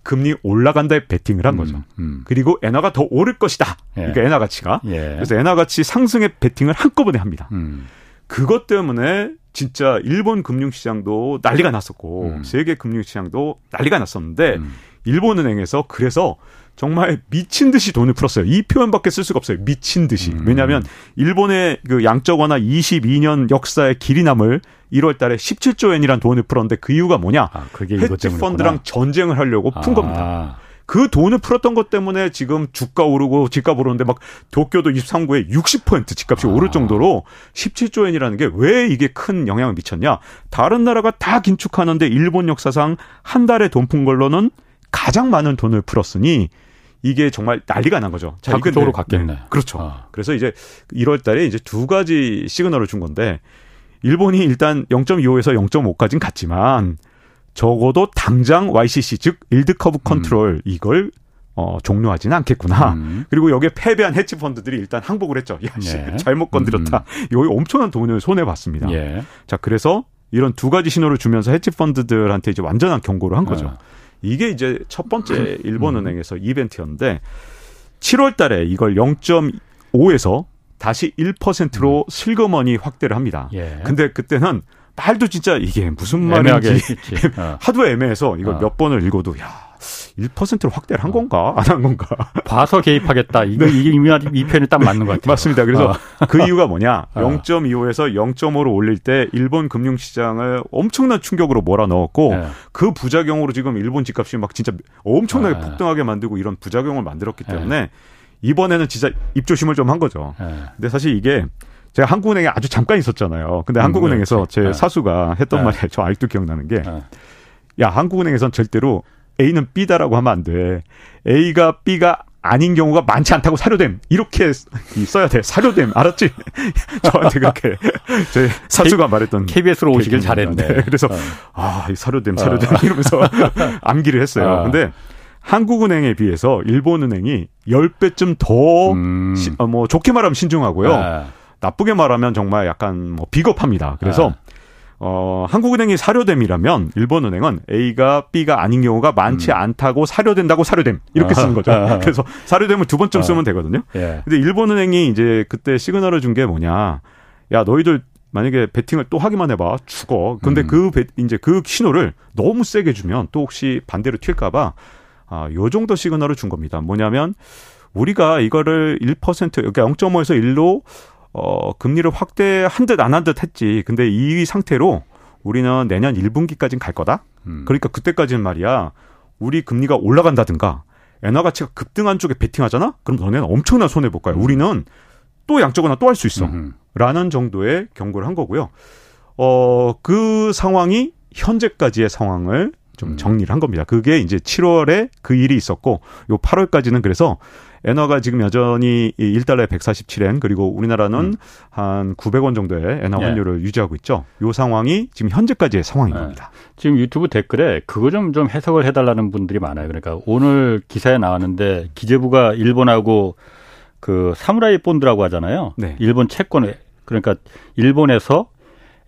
금리 올라간다에 베팅을 한 음, 거죠. 음. 그리고 엔화가 더 오를 것이다. 예. 그러니까 엔화 가치가. 예. 그래서 엔화 가치 상승에 베팅을 한꺼번에 합니다. 음. 그것 때문에 진짜 일본 금융시장도 난리가 났었고 음. 세계 금융시장도 난리가 났었는데 음. 일본은행에서 그래서 정말 미친 듯이 돈을 풀었어요. 이 표현밖에 쓸 수가 없어요. 미친 듯이. 음. 왜냐하면 일본의 그 양적 완화 22년 역사의 길이 남을 1월 달에 17조 엔이란 돈을 풀었는데 그 이유가 뭐냐? 아, 그게 헤지 펀드랑 전쟁을 하려고 푼 아. 겁니다. 그 돈을 풀었던 것 때문에 지금 주가 오르고 집값 오르는데 막 도쿄도 23구에 60% 집값이 아. 오를 정도로 17조 엔이라는 게 왜 이게 큰 영향을 미쳤냐? 다른 나라가 다 긴축하는데 일본 역사상 한 달에 돈 푼 걸로는 가장 많은 돈을 풀었으니 이게 정말 난리가 난 거죠. 자, 그쪽으로 갔겠네. 네. 그렇죠. 아. 그래서 이제 1월 달에 이제 두 가지 시그널을 준 건데 일본이 일단 0.25에서 0.5까지는 갔지만 적어도 당장 YCC 즉 yield curve control 음. 이걸 어, 종료하지는 않겠구나. 음. 그리고 여기에 패배한 헤지 펀드들이 일단 항복을 했죠. 야, 씨, 예. 잘못 건드렸다. 음. 여기 엄청난 돈을 손해 봤습니다. 예. 자, 그래서 이런 두 가지 신호를 주면서 헤지 펀드들한테 이제 완전한 경고를 한 거죠. 어. 이게 이제 첫 번째 음. 일본은행에서 이벤트였는데 7월 달에 이걸 0.5에서 다시 1%로 음. 슬그머니 확대를 합니다. 예. 근데 그때는 말도 진짜 이게 무슨 말인지 어. 하도 애매해서 이걸 어. 몇 번을 읽어도 야 1%로 확대를 한 건가 안 한 건가 봐서 개입하겠다 이게 네. 이게 이 편이 딱 맞는 것 같아요. 맞습니다. 그래서 어. 그 이유가 뭐냐 0.25에서 0.5로 올릴 때 일본 금융시장을 엄청난 충격으로 몰아넣었고 네. 그 부작용으로 지금 일본 집값이 막 진짜 엄청나게 네. 폭등하게 만들고 이런 부작용을 만들었기 네. 때문에 이번에는 진짜 입조심을 좀 한 거죠. 네. 근데 사실 이게 제가 한국은행에 아주 잠깐 있었잖아요. 근데 음, 한국은행에서 제 사수가 했던 말이 저 아직도 기억나는 게 야, 한국은행에선 절대로 A는 B다라고 하면 안 돼. A가 B가 아닌 경우가 많지 않다고 사료됨. 이렇게 써야 돼. 사료됨. 알았지? 저한테 그렇게 제 사수가 K, 말했던 KBS로 오시길 잘했네. 네. 그래서 어. 아, 사료됨, 사료됨 어. 이러면서 암기를 했어요. 어. 근데 한국은행에 비해서 일본은행이 10배쯤 더, 음. 시, 어, 뭐, 좋게 말하면 신중하고요. 아. 나쁘게 말하면 정말 약간 뭐 비겁합니다. 그래서 아. 어, 한국은행이 사료됨이라면 일본은행은 A가 B가 아닌 경우가 많지 음. 않다고 사료된다고 사료됨 이렇게 쓰는 거죠. 그래서 사료됨을 두 번쯤 쓰면 되거든요. 예. 근데 일본은행이 이제 그때 시그널을 준 게 뭐냐? 야 너희들 만약에 베팅을 또 하기만 해봐 죽어. 근데 음. 그 배, 이제 그 신호를 너무 세게 주면 또 혹시 반대로 튈까봐 아, 요 정도 시그널을 준 겁니다. 뭐냐면 우리가 이거를 1% 그러니까 0.5에서 1로 어, 금리를 확대한 듯 안 한 듯 했지. 근데 이 상태로 우리는 내년 1분기까지는 갈 거다. 음. 그러니까 그때까지는 말이야. 우리 금리가 올라간다든가 엔화 가치가 급등한 쪽에 베팅하잖아? 그럼 너네는 엄청난 손해 볼 거야. 음. 우리는 또 양적 완화 또할 수 있어. 음. 라는 정도의 경고를 한 거고요. 어, 그 상황이 현재까지의 상황을 좀 음. 정리를 한 겁니다. 그게 이제 7월에 그 일이 있었고 요 8월까지는 그래서 엔화가 지금 여전히 1달러에 147엔 그리고 우리나라는 음. 한 900원 정도의 엔화 예. 환율을 예. 유지하고 있죠. 요 상황이 지금 현재까지의 상황인 예. 겁니다. 지금 유튜브 댓글에 그거 좀 좀 해석을 해달라는 분들이 많아요. 그러니까 오늘 기사에 나왔는데 기재부가 일본하고 그 사무라이 bond라고 하잖아요. 네. 일본 채권에 그러니까 일본에서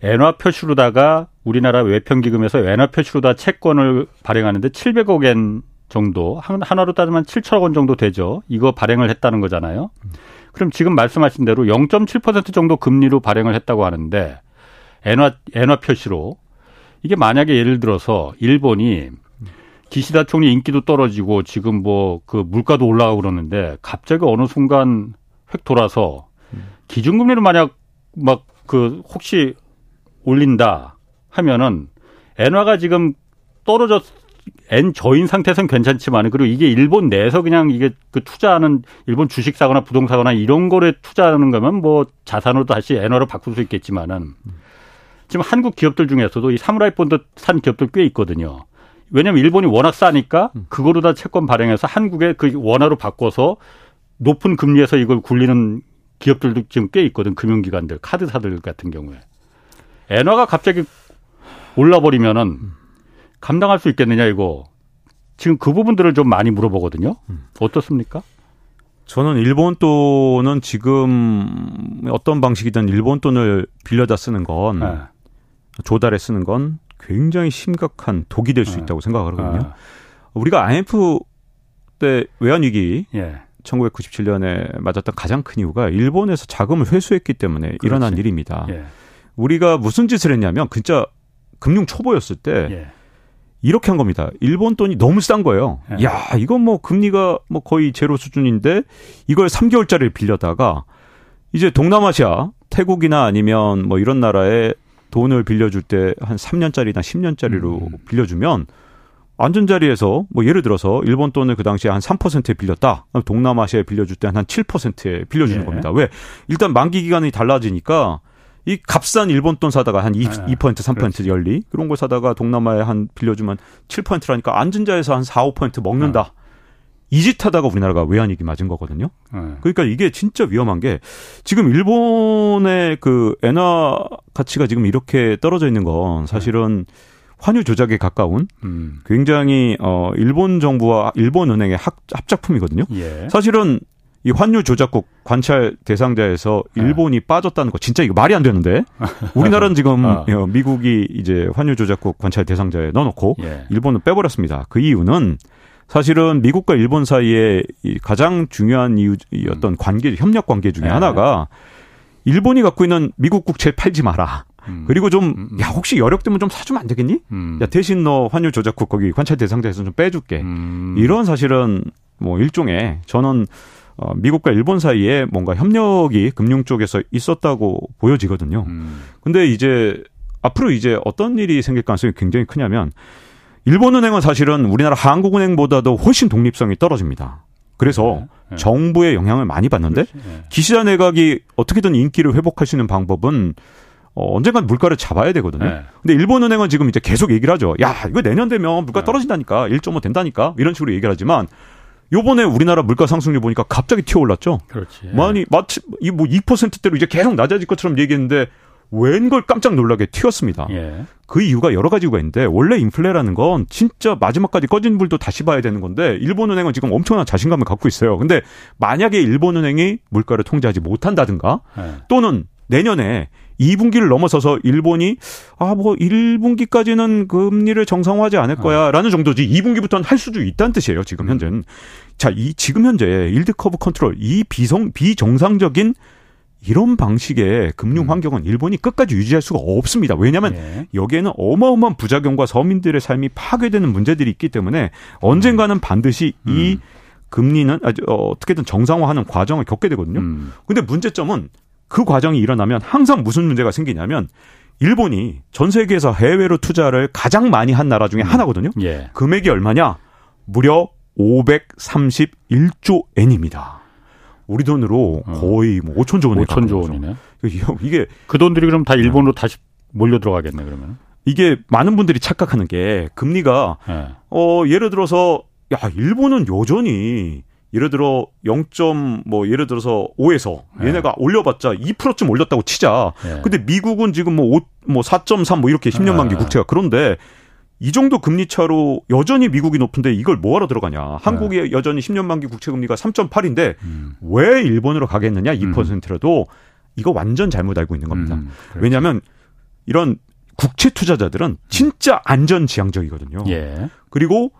엔화 표시로다가 우리나라 외평기금에서 엔화 표시로다 채권을 발행하는데 700억 엔 정도 하나로 따지면 7천억 원 정도 되죠. 이거 발행을 했다는 거잖아요. 그럼 지금 말씀하신 대로 0.7% 정도 금리로 발행을 했다고 하는데 엔화 엔화 표시로 이게 만약에 예를 들어서 일본이 기시다 총리 인기도 떨어지고 지금 뭐 그 물가도 올라가고 그러는데 갑자기 어느 순간 획 돌아서 기준금리를 만약 막 그 혹시 올린다 하면은 엔화가 지금 떨어졌 엔 저인 상태에서는 괜찮지만 그리고 이게 일본 내에서 그냥 이게 그 투자하는 일본 주식 사거나 부동산 사거나 이런 거를 투자하는 거면 뭐 자산으로 다시 엔화로 바꿀 수 있겠지만은 지금 한국 기업들 중에서도 이 사무라이 본드 산 기업들 꽤 있거든요. 왜냐하면 일본이 워낙 싸니까 그거로다 채권 발행해서 한국에 그 원화로 바꿔서 높은 금리에서 이걸 굴리는 기업들도 지금 꽤 있거든. 금융기관들, 카드사들 같은 경우에. 엔화가 갑자기 올라버리면은 감당할 수 있겠느냐 이거. 지금 그 부분들을 좀 많이 물어보거든요. 어떻습니까? 저는 일본 돈은 지금 어떤 방식이든 일본 돈을 빌려다 쓰는 건 네. 조달해 쓰는 건 굉장히 심각한 독이 될수 네. 있다고 생각하거든요. 네. 우리가 IMF 때 외환위기 예. 1997년에 맞았던 가장 큰 이유가 일본에서 자금을 회수했기 때문에 그렇지. 일어난 일입니다. 예. 우리가 무슨 짓을 했냐면 진짜 금융 초보였을 때 예. 이렇게 한 겁니다. 일본 돈이 너무 싼 거예요. 예. 야, 이건 뭐 금리가 뭐 거의 제로 수준인데 이걸 3개월짜리를 빌려다가 이제 동남아시아, 태국이나 아니면 뭐 이런 나라에 돈을 빌려줄 때 한 3년짜리나 10년짜리로 음. 빌려주면 안전 자리에서 뭐 예를 들어서 일본 돈을 그 당시에 한 3%에 빌렸다. 동남아시아에 빌려줄 때 한 7%에 빌려주는 예. 겁니다. 왜? 일단 만기 기간이 달라지니까 이 값싼 일본 돈 사다가 한 2, 아, 2% 3% 그렇지. 열리 그런 걸 사다가 동남아에 한 빌려주면 7%라니까 안전자에서 한 4, 5% 먹는다. 아. 이짓 하다가 우리나라가 외환위기 맞은 거거든요. 네. 그러니까 이게 진짜 위험한 게 지금 일본의 그 엔화 가치가 지금 이렇게 떨어져 있는 건 사실은 네. 환율 조작에 가까운 음. 굉장히 어 일본 정부와 일본 은행의 합, 합작품이거든요. 예. 사실은 이 환율 조작국 관찰 대상자에서 네. 일본이 네. 빠졌다는 거 진짜 이거 말이 안 되는데 우리나라는 지금 어. 어. 미국이 이제 환율 조작국 관찰 대상자에 넣어놓고 예. 일본은 빼버렸습니다. 그 이유는 사실은 미국과 일본 사이에 가장 중요한 이유 어떤 관계 협력 관계 중에 네. 하나가 일본이 갖고 있는 미국 국채 팔지 마라. 음. 그리고 좀, 음, 음. 야, 혹시 여력되면 좀 사주면 안 되겠니? 음. 야, 대신 너 환율 조작국 거기 관찰 대상자에서 좀 빼줄게. 음. 이런 사실은 뭐 일종의 저는 어, 미국과 일본 사이에 뭔가 협력이 금융 쪽에서 있었다고 보여지거든요. 음. 근데 이제 앞으로 이제 어떤 일이 생길 가능성이 굉장히 크냐면 일본은행은 사실은 우리나라 한국은행보다도 훨씬 독립성이 떨어집니다. 그래서 네, 네. 정부의 영향을 많이 받는데 네. 기시다 내각이 어떻게든 인기를 회복할 수 있는 방법은 어, 언젠간 물가를 잡아야 되거든요. 네. 근데 일본은행은 지금 이제 계속 얘기를 하죠. 야, 이거 내년 되면 물가 네. 떨어진다니까. 1.5 된다니까. 이런 식으로 얘기를 하지만 요번에 우리나라 물가 상승률 보니까 갑자기 튀어 올랐죠. 그렇지. 많이 마치 이뭐 2%대로 이제 계속 낮아질 것처럼 얘기했는데 웬걸 깜짝 놀라게 튀었습니다. 예. 그 이유가 여러 가지가 있는데 원래 인플레라는 건 진짜 마지막까지 꺼진 불도 다시 봐야 되는 건데 일본은행은 지금 엄청난 자신감을 갖고 있어요. 근데 만약에 일본은행이 물가를 통제하지 못한다든가 예. 또는 내년에 2분기를 넘어서서 일본이 아 뭐 1분기까지는 금리를 정상화하지 않을 거야라는 정도지 2분기부터는 할 수도 있다는 뜻이에요. 지금 음. 현재는 자, 이 지금 현재 yield curve control 이 비성 비정상적인 이런 방식의 금융 음. 환경은 일본이 끝까지 유지할 수가 없습니다. 왜냐하면 예. 여기에는 어마어마한 부작용과 서민들의 삶이 파괴되는 문제들이 있기 때문에 언젠가는 음. 반드시 음. 이 금리는 어, 어떻게든 정상화하는 과정을 겪게 되거든요. 음. 근데 문제점은 그 과정이 일어나면 항상 무슨 문제가 생기냐면 일본이 전 세계에서 해외로 투자를 가장 많이 한 나라 중에 음. 하나거든요. 예. 금액이 얼마냐? 무려 531조 엔입니다. 우리 돈으로 어. 거의 뭐 5천조 원에 5천조 원이네. 이게 그 돈들이 그럼 다 일본으로 네. 다시 몰려 들어가겠네 그러면. 이게 많은 분들이 착각하는 게 금리가 네. 어 예를 들어서 야 일본은 여전히 예를 들어 0. 뭐 예를 들어서 5에서 네. 얘네가 올려봤자 2%쯤 올렸다고 치자. 네. 근데 미국은 지금 뭐 5, 뭐4.3 뭐 이렇게 10년 만기 국채가 그런데 이 정도 금리 차로 여전히 미국이 높은데 이걸 뭐하러 들어가냐. 한국이 네. 여전히 10년 만기 국채 금리가 3.8인데 음. 왜 일본으로 가겠느냐 2%라도 음. 이거 완전 잘못 알고 있는 겁니다. 음, 그렇죠. 왜냐하면 이런 국채 투자자들은 진짜 안전지향적이거든요. 예. 그리고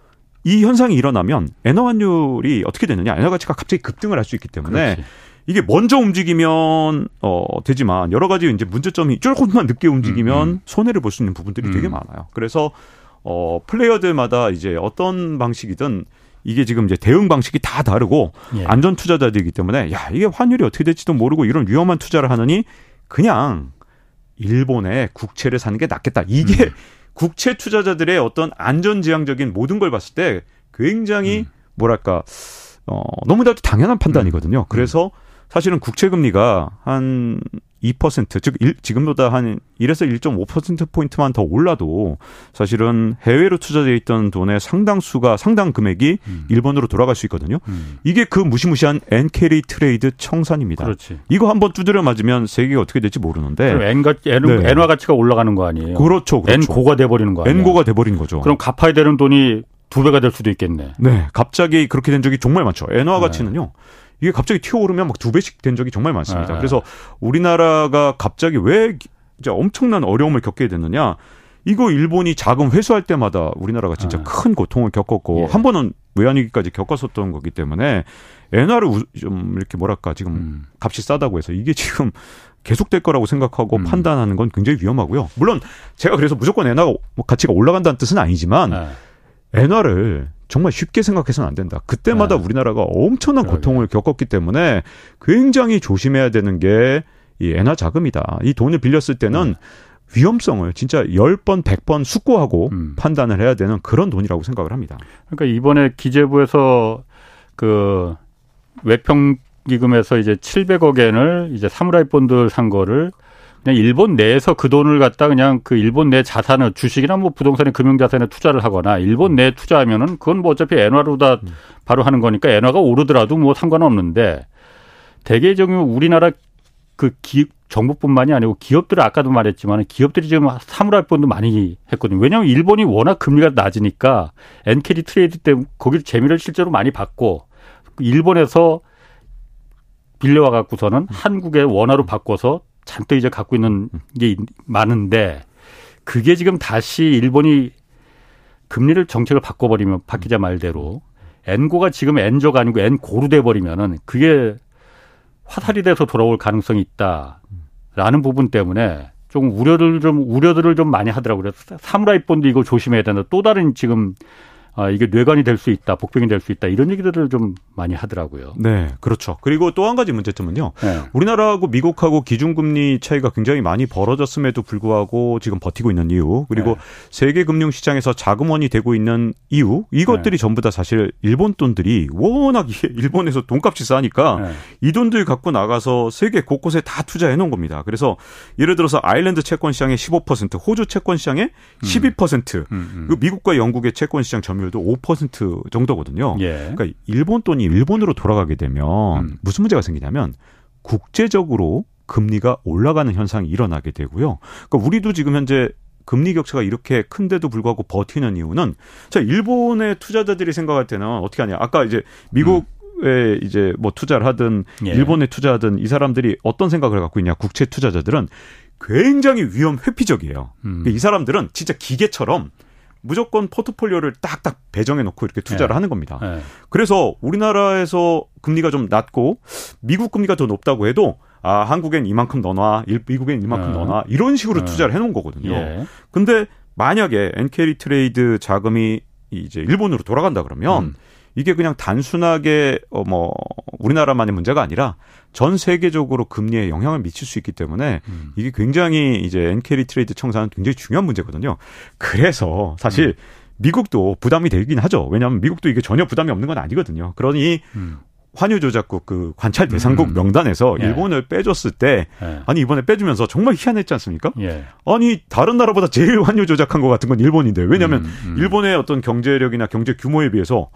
이 현상이 일어나면 엔화 환율이 어떻게 되느냐? 엔화 가치가 갑자기 급등을 할 수 있기 때문에 그렇지. 이게 먼저 움직이면 어 되지만 여러 가지 이제 문제점이 조금만 늦게 움직이면 음, 음. 손해를 볼 수 있는 부분들이 음. 되게 많아요. 그래서 어 플레이어들마다 이제 어떤 방식이든 이게 지금 이제 대응 방식이 다 다르고 예. 안전 투자자들이기 때문에 야 이게 환율이 어떻게 될지도 모르고 이런 위험한 투자를 하느니 그냥 일본의 국채를 사는 게 낫겠다. 이게 음. 국채 투자자들의 어떤 안전지향적인 모든 걸 봤을 때 굉장히 음. 뭐랄까 어 너무나도 당연한 판단이거든요. 음. 그래서 사실은 국채 금리가 한 2%, 즉 일, 지금보다 한 1에서 1.5% 포인트만 더 올라도 사실은 해외로 투자되어 있던 돈의 상당수가 상당 금액이 음. 일본으로 돌아갈 수 있거든요. 음. 이게 그 무시무시한 엔carry trade 청산입니다. 그렇지. 이거 한번 두드려 맞으면 세계가 어떻게 될지 모르는데 엔가 엔, 네. 엔화 가치가 올라가는 거 아니에요? 그렇죠. 그렇죠. 엔고가 돼 버리는 거 아니에요? 엔고가 돼 버린 거죠. 그럼 갚아야 되는 돈이 두 배가 될 수도 있겠네. 네, 갑자기 그렇게 된 적이 정말 많죠. 엔화 네. 가치는요. 이게 갑자기 튀어오르면 막 두 배씩 된 적이 정말 많습니다. 네. 그래서 우리나라가 갑자기 왜 이제 엄청난 어려움을 겪게 됐느냐? 이거 일본이 자금 회수할 때마다 우리나라가 진짜 네. 큰 고통을 겪었고 예. 한 번은 외환위기까지 겪었었던 거기 때문에 엔화를 좀 이렇게 뭐랄까 지금 음. 값이 싸다고 해서 이게 지금 계속될 거라고 생각하고 음. 판단하는 건 굉장히 위험하고요. 물론 제가 그래서 무조건 엔화 가치가 올라간다는 뜻은 아니지만 네. 엔화를 정말 쉽게 생각해서는 안 된다. 그때마다 네. 우리나라가 엄청난 그러게. 고통을 겪었기 때문에 굉장히 조심해야 되는 게 이 엔화 자금이다. 이 돈을 빌렸을 때는 네. 위험성을 진짜 10번, 100번 숙고하고 음. 판단을 해야 되는 그런 돈이라고 생각을 합니다. 그러니까 이번에 기재부에서 그 외평 기금에서 이제 700억 엔을 이제 사무라이 본드 산 거를 그냥 일본 내에서 그 돈을 갖다 그냥 그 일본 내 자산을 주식이나 뭐 부동산의 금융자산에 투자를 하거나 일본 내에 투자하면은 그건 뭐 어차피 엔화로 다 음. 바로 하는 거니까 엔화가 오르더라도 뭐 상관없는데 대개적으로 우리나라 그 기, 정부뿐만이 아니고 기업들은 아까도 말했지만 기업들이 지금 사무라이 본도 많이 했거든요. 왜냐하면 일본이 워낙 금리가 낮으니까 엔carry trade 때문에 거기 재미를 실제로 많이 봤고 일본에서 빌려와 갖고서는 한국의 원화로 바꿔서 잔뜩 이제 갖고 있는 게 많은데 그게 지금 다시 일본이 금리를 정책을 바꿔버리면 박 기자 말대로 엔고가 지금 엔저가 아니고 엔고로 돼버리면은 그게 화살이 돼서 돌아올 가능성이 있다라는 부분 때문에 좀 우려를 좀 우려들을 좀 많이 하더라고요. 그래서 사무라이 본드 이거 조심해야 된다. 또 다른 지금 아, 이게 뇌관이 될 수 있다, 복병이 될 수 있다 이런 얘기들을 좀 많이 하더라고요. 네, 그렇죠. 그리고 또 한 가지 문제점은요. 네. 우리나라하고 미국하고 기준금리 차이가 굉장히 많이 벌어졌음에도 불구하고 지금 버티고 있는 이유, 그리고 네. 세계 금융 시장에서 자금원이 되고 있는 이유, 이것들이 네. 전부 다 사실 일본 돈들이 워낙 일본에서 돈값이 싸니까 네. 이 돈들 갖고 나가서 세계 곳곳에 다 투자해 놓은 겁니다. 그래서 예를 들어서 아일랜드 채권 시장의 15%, 호주 채권 시장의 12%, 음. 음, 음. 그 미국과 영국의 채권 시장 점유율 점유율도 5% 정도거든요. 예. 그러니까 일본 돈이 일본으로 돌아가게 되면 음. 무슨 문제가 생기냐면 국제적으로 금리가 올라가는 현상이 일어나게 되고요. 그러니까 우리도 지금 현재 금리 격차가 이렇게 큰데도 불구하고 버티는 이유는 자 일본의 투자자들이 생각할 때는 어떻게 하냐 아까 이제 미국 음. 에 이제 뭐 투자를 하든 예. 일본에 투자하든 이 사람들이 어떤 생각을 갖고 있냐 국채 투자자들은 굉장히 위험 회피적이에요. 음. 이 사람들은 진짜 기계처럼 무조건 포트폴리오를 딱딱 배정해 놓고 이렇게 투자를 네. 하는 겁니다. 네. 그래서 우리나라에서 금리가 좀 낮고 미국 금리가 더 높다고 해도 아, 한국엔 이만큼 넣어놔, 미국엔 이만큼 네. 넣어놔, 이런 식으로 네. 투자를 해 놓은 거거든요. 예. 근데 만약에 엔carry trade 자금이 이제 일본으로 돌아간다 그러면 음. 이게 그냥 단순하게 어뭐 우리나라만의 문제가 아니라 전 세계적으로 금리에 영향을 미칠 수 있기 때문에 음. 이게 굉장히 이제 엔carry trade 청산은 굉장히 중요한 문제거든요. 그래서 사실 음. 미국도 부담이 되긴 하죠. 왜냐하면 미국도 이게 전혀 부담이 없는 건 아니거든요. 그러니 음. 환유 조작국 그 관찰 대상국 음. 명단에서 예. 일본을 빼줬을 때 예. 아니 이번에 빼주면서 정말 희한했지 않습니까? 예. 아니 다른 나라보다 제일 환유 조작한 것 같은 건 일본인데 왜냐하면 음, 음. 일본의 어떤 경제력이나 경제 규모에 비해서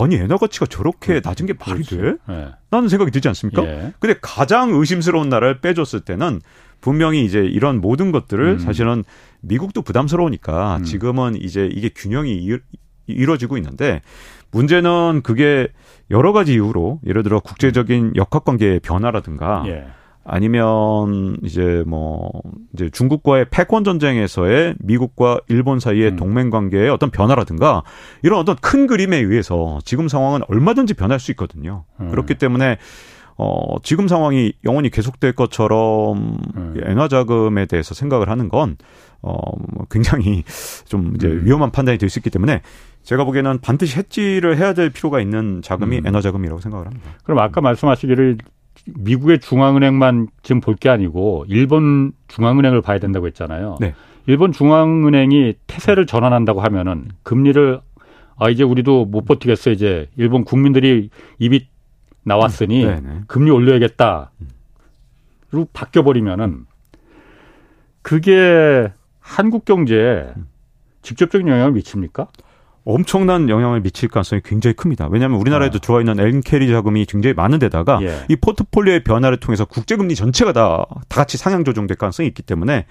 아니 엔화 가치가 저렇게 낮은 게 말이 그렇지. 돼? 예. 라는 생각이 들지 않습니까? 예. 근데 가장 의심스러운 나라를 빼줬을 때는 분명히 이제 이런 모든 것들을 음. 사실은 미국도 부담스러우니까 음. 지금은 이제 이게 균형이 이루어지고 있는데 문제는 그게 여러 가지 이유로 예를 들어 국제적인 역학 관계의 변화라든가 예. 아니면 이제 뭐 이제 중국과의 패권 전쟁에서의 미국과 일본 사이의 음. 동맹 관계의 어떤 변화라든가 이런 어떤 큰 그림에 의해서 지금 상황은 얼마든지 변할 수 있거든요. 음. 그렇기 때문에 어 지금 상황이 영원히 계속될 것처럼 음. 엔화 자금에 대해서 생각을 하는 건 어, 뭐 굉장히 좀 이제 음. 위험한 판단이 될 수 있기 때문에 제가 보기에는 반드시 해지를 해야 될 필요가 있는 자금이 음. 엔화 자금이라고 생각을 합니다. 그럼 아까 말씀하시기를 미국의 중앙은행만 지금 볼 게 아니고 일본 중앙은행을 봐야 된다고 했잖아요. 네. 일본 중앙은행이 태세를 전환한다고 하면은 금리를 아 이제 우리도 못 버티겠어 이제 일본 국민들이 입이 나왔으니 음. 금리 올려야겠다 로 바뀌어 버리면은 그게 한국 경제에 직접적인 영향을 미칩니까? 엄청난 영향을 미칠 가능성이 굉장히 큽니다. 왜냐하면 우리나라에도 아. 들어와 있는 엔캐리 자금이 굉장히 많은 데다가 예. 이 포트폴리오의 변화를 통해서 국제금리 전체가 다, 다 같이 상향 조정될 가능성이 있기 때문에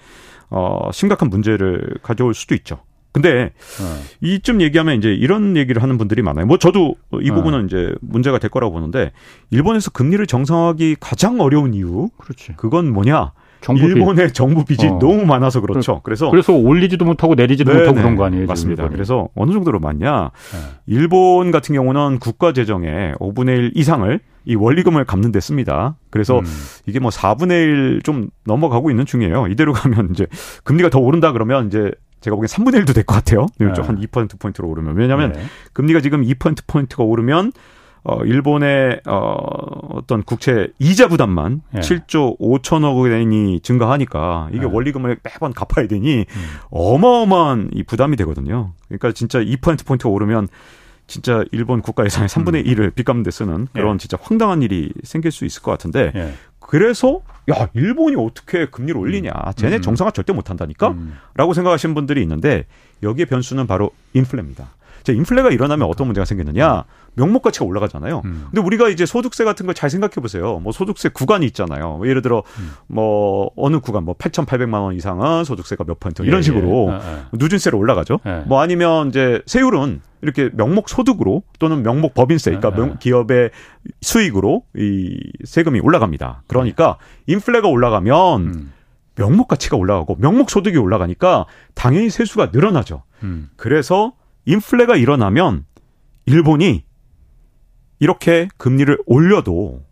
어, 심각한 문제를 가져올 수도 있죠. 근데 어. 이쯤 얘기하면 이제 이런 얘기를 하는 분들이 많아요. 뭐 저도 이 어. 부분은 어. 이제 문제가 될 거라고 보는데 일본에서 금리를 정상화하기 가장 어려운 이유 그렇지. 그건 뭐냐? 정부 일본의 빚. 정부 빚이 어. 너무 많아서 그렇죠. 그래서 그래서 올리지도 못하고 내리지도 네네. 못하고 그런 거 아니에요? 맞습니다. 그래서 어느 정도로 많냐? 네. 일본 같은 경우는 국가 재정의 5분의 1 이상을 이 원리금을 갚는 데 씁니다. 그래서 음. 이게 뭐 4분의 1 좀 넘어가고 있는 중이에요. 이대로 가면 이제 금리가 더 오른다 그러면 이제 제가 보기엔 3분의 1도 될 것 같아요. 네. 한 2%포인트로 오르면. 왜냐하면 네. 금리가 지금 2%포인트가 오르면 어, 일본의 어, 어떤 국채 이자 부담만 예. 7조 5천억 원이 증가하니까 이게 예. 원리금을 매번 갚아야 되니 음. 어마어마한 이 부담이 되거든요. 그러니까 진짜 2%포인트가 오르면 진짜 일본 국가 예산의 3분의 음. 1을 빚 갚는 데 쓰는 그런 예. 진짜 황당한 일이 생길 수 있을 것 같은데 예. 그래서 야 일본이 어떻게 금리를 올리냐 음. 쟤네 음. 정상화 절대 못한다니까 음. 라고 생각하시는 분들이 있는데 여기에 변수는 바로 인플레입니다. 자, 인플레가 일어나면 어떤 문제가 생기느냐? 명목 가치가 올라가잖아요. 음. 근데 우리가 이제 소득세 같은 걸 잘 생각해 보세요. 뭐 소득세 구간이 있잖아요. 뭐 예를 들어 음. 뭐 어느 구간 뭐 8,800만 원 이상은 소득세가 몇 퍼센트 이런 예, 식으로 예. 아, 아. 누진세로 올라가죠. 예. 뭐 아니면 이제 세율은 이렇게 명목 소득으로 또는 명목 법인세, 그러니까 명, 기업의 수익으로 이 세금이 올라갑니다. 그러니까 인플레가 올라가면 음. 명목 가치가 올라가고 명목 소득이 올라가니까 당연히 세수가 늘어나죠. 음. 그래서 인플레가 일어나면 일본이 이렇게 금리를 올려도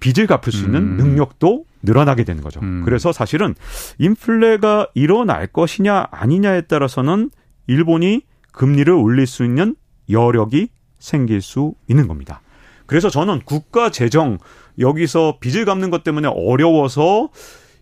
빚을 갚을 수 있는 음. 능력도 늘어나게 되는 거죠. 음. 그래서 사실은 인플레가 일어날 것이냐 아니냐에 따라서는 일본이 금리를 올릴 수 있는 여력이 생길 수 있는 겁니다. 그래서 저는 국가 재정 여기서 빚을 갚는 것 때문에 어려워서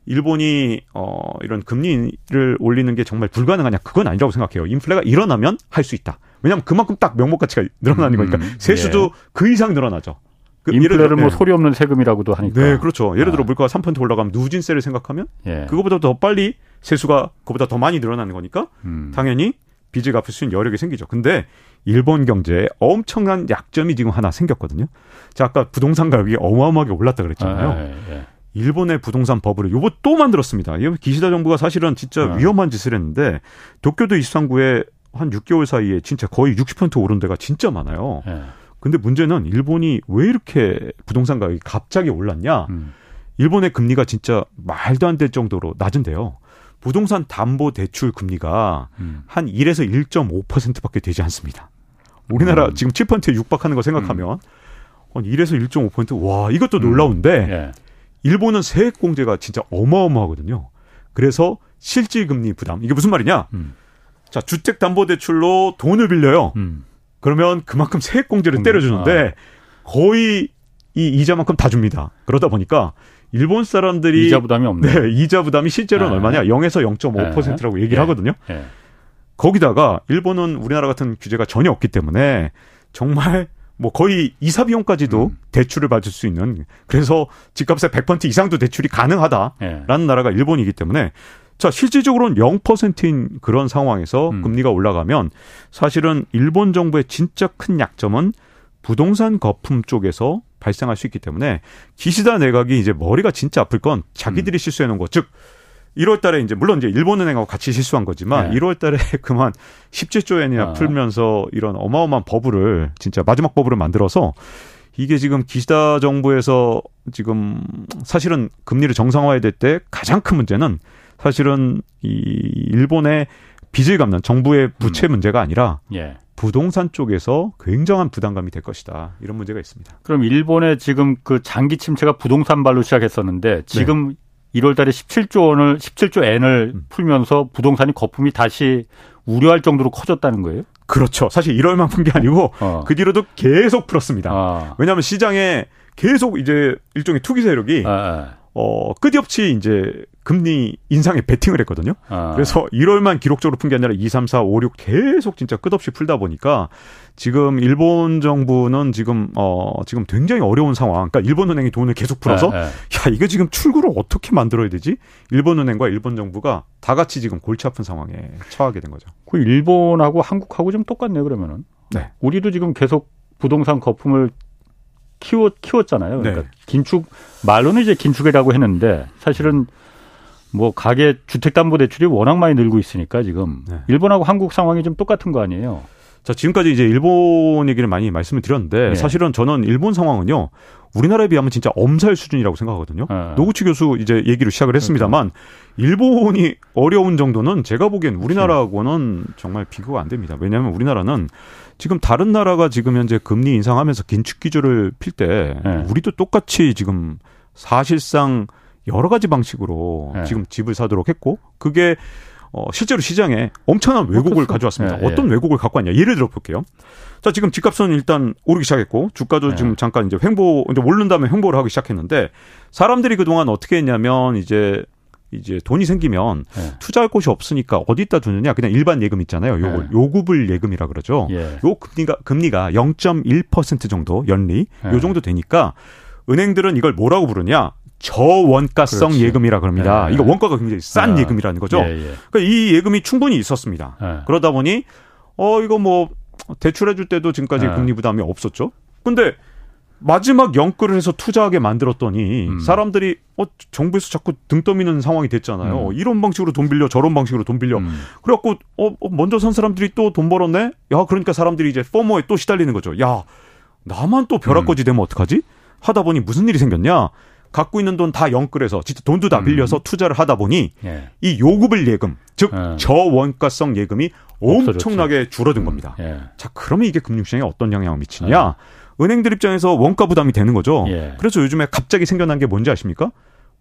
일본이 어 이런 금리를 올리는 게 정말 불가능하냐 그건 아니라고 생각해요. 인플레가 일어나면 할 수 있다. 왜냐하면 그만큼 딱 명목 가치가 늘어나는 음, 거니까 세수도 예. 그 이상 늘어나죠. 그 인플레를 뭐 네. 소리 없는 세금이라고도 하니까. 네, 그렇죠. 예를 들어 아. 물가가 3% 올라가면 누진세를 생각하면 예. 그거보다 더 빨리 세수가 그보다 더 많이 늘어나는 거니까 음. 당연히 빚을 갚을 수 있는 여력이 생기죠. 근데 일본 경제에 엄청난 약점이 지금 하나 생겼거든요. 자, 아까 부동산 가격이 어마어마하게 올랐다 그랬잖아요. 아, 예, 예. 일본의 부동산 버블을 요거 또 만들었습니다. 이 기시다 정부가 사실은 진짜 네. 위험한 짓을 했는데 도쿄도 이상구에 한 6개월 사이에 진짜 거의 60% 오른 데가 진짜 많아요. 네. 근데 문제는 일본이 왜 이렇게 부동산 가격이 갑자기 올랐냐? 음. 일본의 금리가 진짜 말도 안 될 정도로 낮은데요. 부동산 담보 대출 금리가 음. 한 1에서 1.5%밖에 되지 않습니다. 우리나라 음. 지금 7%에 육박하는 거 생각하면 음. 한 1에서 1.5%. 와, 이것도 놀라운데 음. 예. 일본은 세액 공제가 진짜 어마어마하거든요. 그래서 실질 금리 부담 이게 무슨 말이냐? 음. 자 주택 담보 대출로 돈을 빌려요. 음. 그러면 그만큼 세액 공제를 때려주는데 아. 거의 이 이자만큼 다 줍니다. 그러다 보니까 일본 사람들이 이자 부담이 없네. 네, 이자 부담이 실제로는 네. 얼마냐? 0에서 0.5%라고 네. 얘기를 하거든요. 네. 거기다가 일본은 우리나라 같은 규제가 전혀 없기 때문에 정말 뭐 거의 이사 비용까지도 음. 대출을 받을 수 있는 그래서 집값의 100% 이상도 대출이 가능하다라는 예. 나라가 일본이기 때문에 자 실질적으로는 0%인 그런 상황에서 음. 금리가 올라가면 사실은 일본 정부의 진짜 큰 약점은 부동산 거품 쪽에서 발생할 수 있기 때문에 기시다 내각이 이제 머리가 진짜 아플 건 자기들이 음. 실수해 놓은 거 즉 1월 달에 이제 물론 이제 일본은행하고 같이 실수한 거지만 네. 1월 달에 그만 17조 엔이나 아. 풀면서 이런 어마어마한 버블을 진짜 마지막 버블을 만들어서 이게 지금 기시다 정부에서 지금 사실은 금리를 정상화해야 될 때 가장 큰 문제는 사실은 이 일본의 빚을 갚는 정부의 부채 음. 문제가 아니라 예. 부동산 쪽에서 굉장한 부담감이 될 것이다. 이런 문제가 있습니다. 그럼 일본의 지금 그 장기 침체가 부동산 발로 시작했었는데 지금 네. 1월 달에 17조 원을 17조 엔을 음. 풀면서 부동산이 거품이 다시 우려할 정도로 커졌다는 거예요? 그렇죠. 사실 1월만 푼 게 아니고 어. 그 뒤로도 계속 풀었습니다. 어. 왜냐하면 시장에 계속 이제 일종의 투기 세력이 어, 어. 어, 끝없이 이제 금리 인상에 베팅을 했거든요. 아. 그래서 1월만 기록적으로 푼 게 아니라 2, 3, 4, 5, 6 계속 진짜 끝없이 풀다 보니까 지금 일본 정부는 지금 어 지금 굉장히 어려운 상황. 그러니까 일본 은행이 돈을 계속 풀어서 네, 네. 야, 이거 지금 출구를 어떻게 만들어야 되지? 일본 은행과 일본 정부가 다 같이 지금 골치 아픈 상황에 처하게 된 거죠. 그 일본하고 한국하고 좀 똑같네요, 그러면은. 네. 우리도 지금 계속 부동산 거품을 키워 키웠잖아요. 그러니까 네. 긴축 말로는 이제 긴축이라고 했는데 사실은 뭐 가계 주택담보대출이 워낙 많이 늘고 있으니까 지금 네. 일본하고 한국 상황이 좀 똑같은 거 아니에요? 자 지금까지 이제 일본 얘기를 많이 말씀을 드렸는데 네. 사실은 저는 일본 상황은요 우리나라에 비하면 진짜 엄살 수준이라고 생각하거든요. 네. 노구치 교수 이제 얘기로 시작을 했습니다만 일본이 어려운 정도는 제가 보기엔 우리나라하고는 정말 비교가 안 됩니다. 왜냐하면 우리나라는 지금 다른 나라가 지금 현재 금리 인상하면서 긴축 기조를 필때 네. 우리도 똑같이 지금 사실상 여러 가지 방식으로 네. 지금 집을 사도록 했고 그게 어, 실제로 시장에 엄청난 왜곡을 그렇죠. 가져왔습니다. 네, 어떤 왜곡을 갖고 왔냐. 예를 들어 볼게요. 자, 지금 집값은 일단 오르기 시작했고, 주가도 네. 지금 잠깐 이제 횡보, 이제 오른 다음에 횡보를 하기 시작했는데, 사람들이 그동안 어떻게 했냐면, 이제, 이제 돈이 생기면 네. 투자할 곳이 없으니까 어디다 두느냐 그냥 일반 예금 있잖아요. 요거 네. 요구불 예금이라 그러죠. 예. 요 금리가 금리가 0.1% 정도 연리 네. 요 정도 되니까 은행들은 이걸 뭐라고 부르냐? 저원가성 그렇지. 예금이라 그럽니다. 네. 이거 원가가 굉장히 싼 네. 예금이라는 거죠. 예, 예. 그러니까 이 예금이 충분히 있었습니다. 네. 그러다 보니 어 이거 뭐 대출해 줄 때도 지금까지 네. 금리 부담이 없었죠. 근데 마지막 영끌을 해서 투자하게 만들었더니 음. 사람들이 어 정부에서 자꾸 등 떠미는 상황이 됐잖아요. 음. 이런 방식으로 돈 빌려 저런 방식으로 돈 빌려. 음. 그래갖고 어, 어 먼저 산 사람들이 또 돈 벌었네. 야 그러니까 사람들이 이제 포모에 또 시달리는 거죠. 야 나만 또 벼락거지 음. 되면 어떡하지? 하다 보니 무슨 일이 생겼냐? 갖고 있는 돈 다 영끌해서 진짜 돈도 다 음. 빌려서 음. 투자를 하다 보니 예. 이 요구불 예금 즉 예. 저원가성 예금이 엄청나게 없어졌죠. 줄어든 음. 겁니다. 예. 자 그러면 이게 금융시장에 어떤 영향을 미치느냐? 예. 은행들 입장에서 원가 부담이 되는 거죠. 예. 그래서 요즘에 갑자기 생겨난 게 뭔지 아십니까?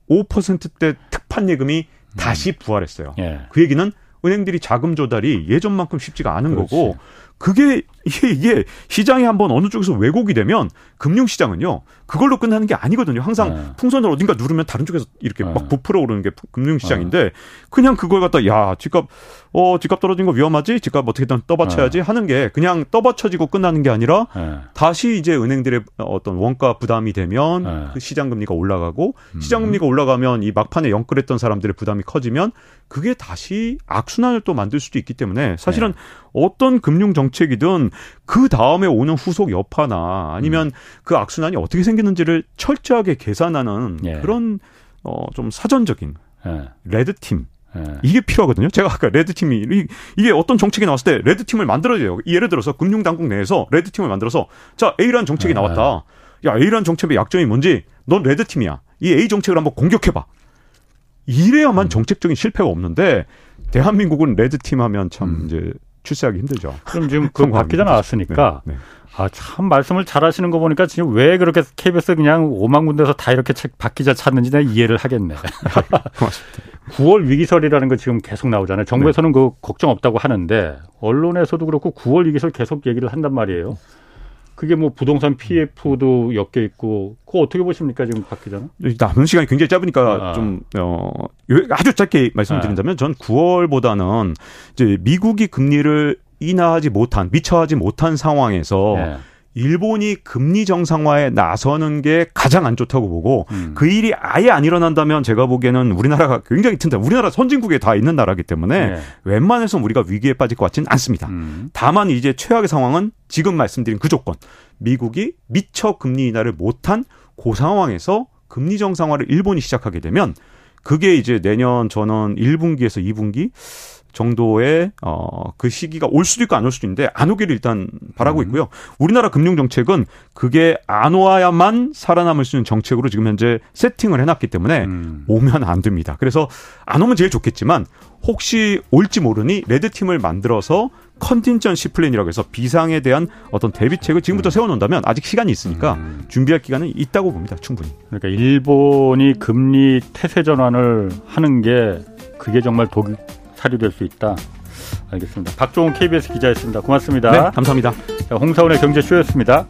5%대 특판 예금이 음. 다시 부활했어요. 예. 그 얘기는 은행들이 자금 조달이 예전만큼 쉽지가 않은 그렇지. 거고 그게 이게, 이게 시장이 한번 어느 쪽에서 왜곡이 되면 금융시장은요 그걸로 끝나는 게 아니거든요. 항상 네. 풍선을 어딘가 누르면 다른 쪽에서 이렇게 네. 막 부풀어 오르는 게 금융시장인데 네. 그냥 그걸 갖다 야 집값 어 집값 떨어진 거 위험하지 집값 어떻게든 떠받쳐야지 네. 하는 게 그냥 떠받쳐지고 끝나는 게 아니라 네. 다시 이제 은행들의 어떤 원가 부담이 되면 네. 그 시장 금리가 올라가고 음. 시장 금리가 올라가면 이 막판에 영끌했던 사람들의 부담이 커지면 그게 다시 악순환을 또 만들 수도 있기 때문에 사실은 어떤 금융 정책이든 그 다음에 오는 후속 여파나 아니면 음. 그 악순환이 어떻게 생기는지를 철저하게 계산하는 예. 그런 어좀 사전적인 예. red team 예. 이게 필요하거든요. 제가 아까 red team이 이게 어떤 정책이 나왔을 때 red team을 만들어야 돼요. 예를 들어서 금융 당국 내에서 red team을 만들어서 자 A라는 정책이 예. 나왔다. 야 A라는 정책의 약점이 뭔지 넌 red team이야. 이 A 정책을 한번 공격해봐. 이래야만 음. 정책적인 실패가 없는데 대한민국은 red team 하면 참 음. 이제 출세하기 힘들죠. 그럼 지금 그 박 기자 나왔으니까 네, 네. 아, 참 말씀을 잘 하시는 거 보니까 지금 왜 그렇게 KBS 그냥 오만 군데서 다 이렇게 책박 기자 찾는지 내가 이해를 하겠네. 고맙습니다. 9월 위기설이라는 거 지금 계속 나오잖아요. 정부에서는 네. 그 걱정 없다고 하는데 언론에서도 그렇고 9월 위기설 계속 얘기를 한단 말이에요. 그게 뭐 부동산 PF도 엮여 있고 그거 어떻게 보십니까 지금 박 기자는? 남은 시간이 굉장히 짧으니까 아. 좀 어, 아주 짧게 말씀드린다면 아. 전 9월보다는 이제 미국이 금리를 인하하지 못한 미처하지 못한 상황에서 네. 일본이 금리 정상화에 나서는 게 가장 안 좋다고 보고 음. 그 일이 아예 안 일어난다면 제가 보기에는 우리나라가 굉장히 튼튼 우리나라 선진국에 다 있는 나라기 때문에 네. 웬만해서 우리가 위기에 빠질 것 같지는 않습니다. 음. 다만 이제 최악의 상황은 지금 말씀드린 그 조건 미국이 미처 금리 인하를 못한 그 상황에서 금리 정상화를 일본이 시작하게 되면 그게 이제 내년 저는 1분기에서 2분기 정도의 어, 그 시기가 올 수도 있고 안 올 수도 있는데 안 오기를 일단 바라고 음. 있고요. 우리나라 금융 정책은 그게 안 와야만 살아남을 수 있는 정책으로 지금 현재 세팅을 해놨기 때문에 음. 오면 안 됩니다. 그래서 안 오면 제일 좋겠지만 혹시 올지 모르니 red team을 만들어서 컨틴전시 플랜이라고 해서 비상에 대한 어떤 대비책을 지금부터 음. 세워놓는다면 아직 시간이 있으니까 음. 준비할 기간은 있다고 봅니다. 충분히. 그러니까 일본이 금리 태세 전환을 하는 게 그게 정말 독 사료될 수 있다. 알겠습니다. 박종훈 KBS 기자였습니다. 고맙습니다. 네, 감사합니다. 자, 홍사원의 경제쇼였습니다.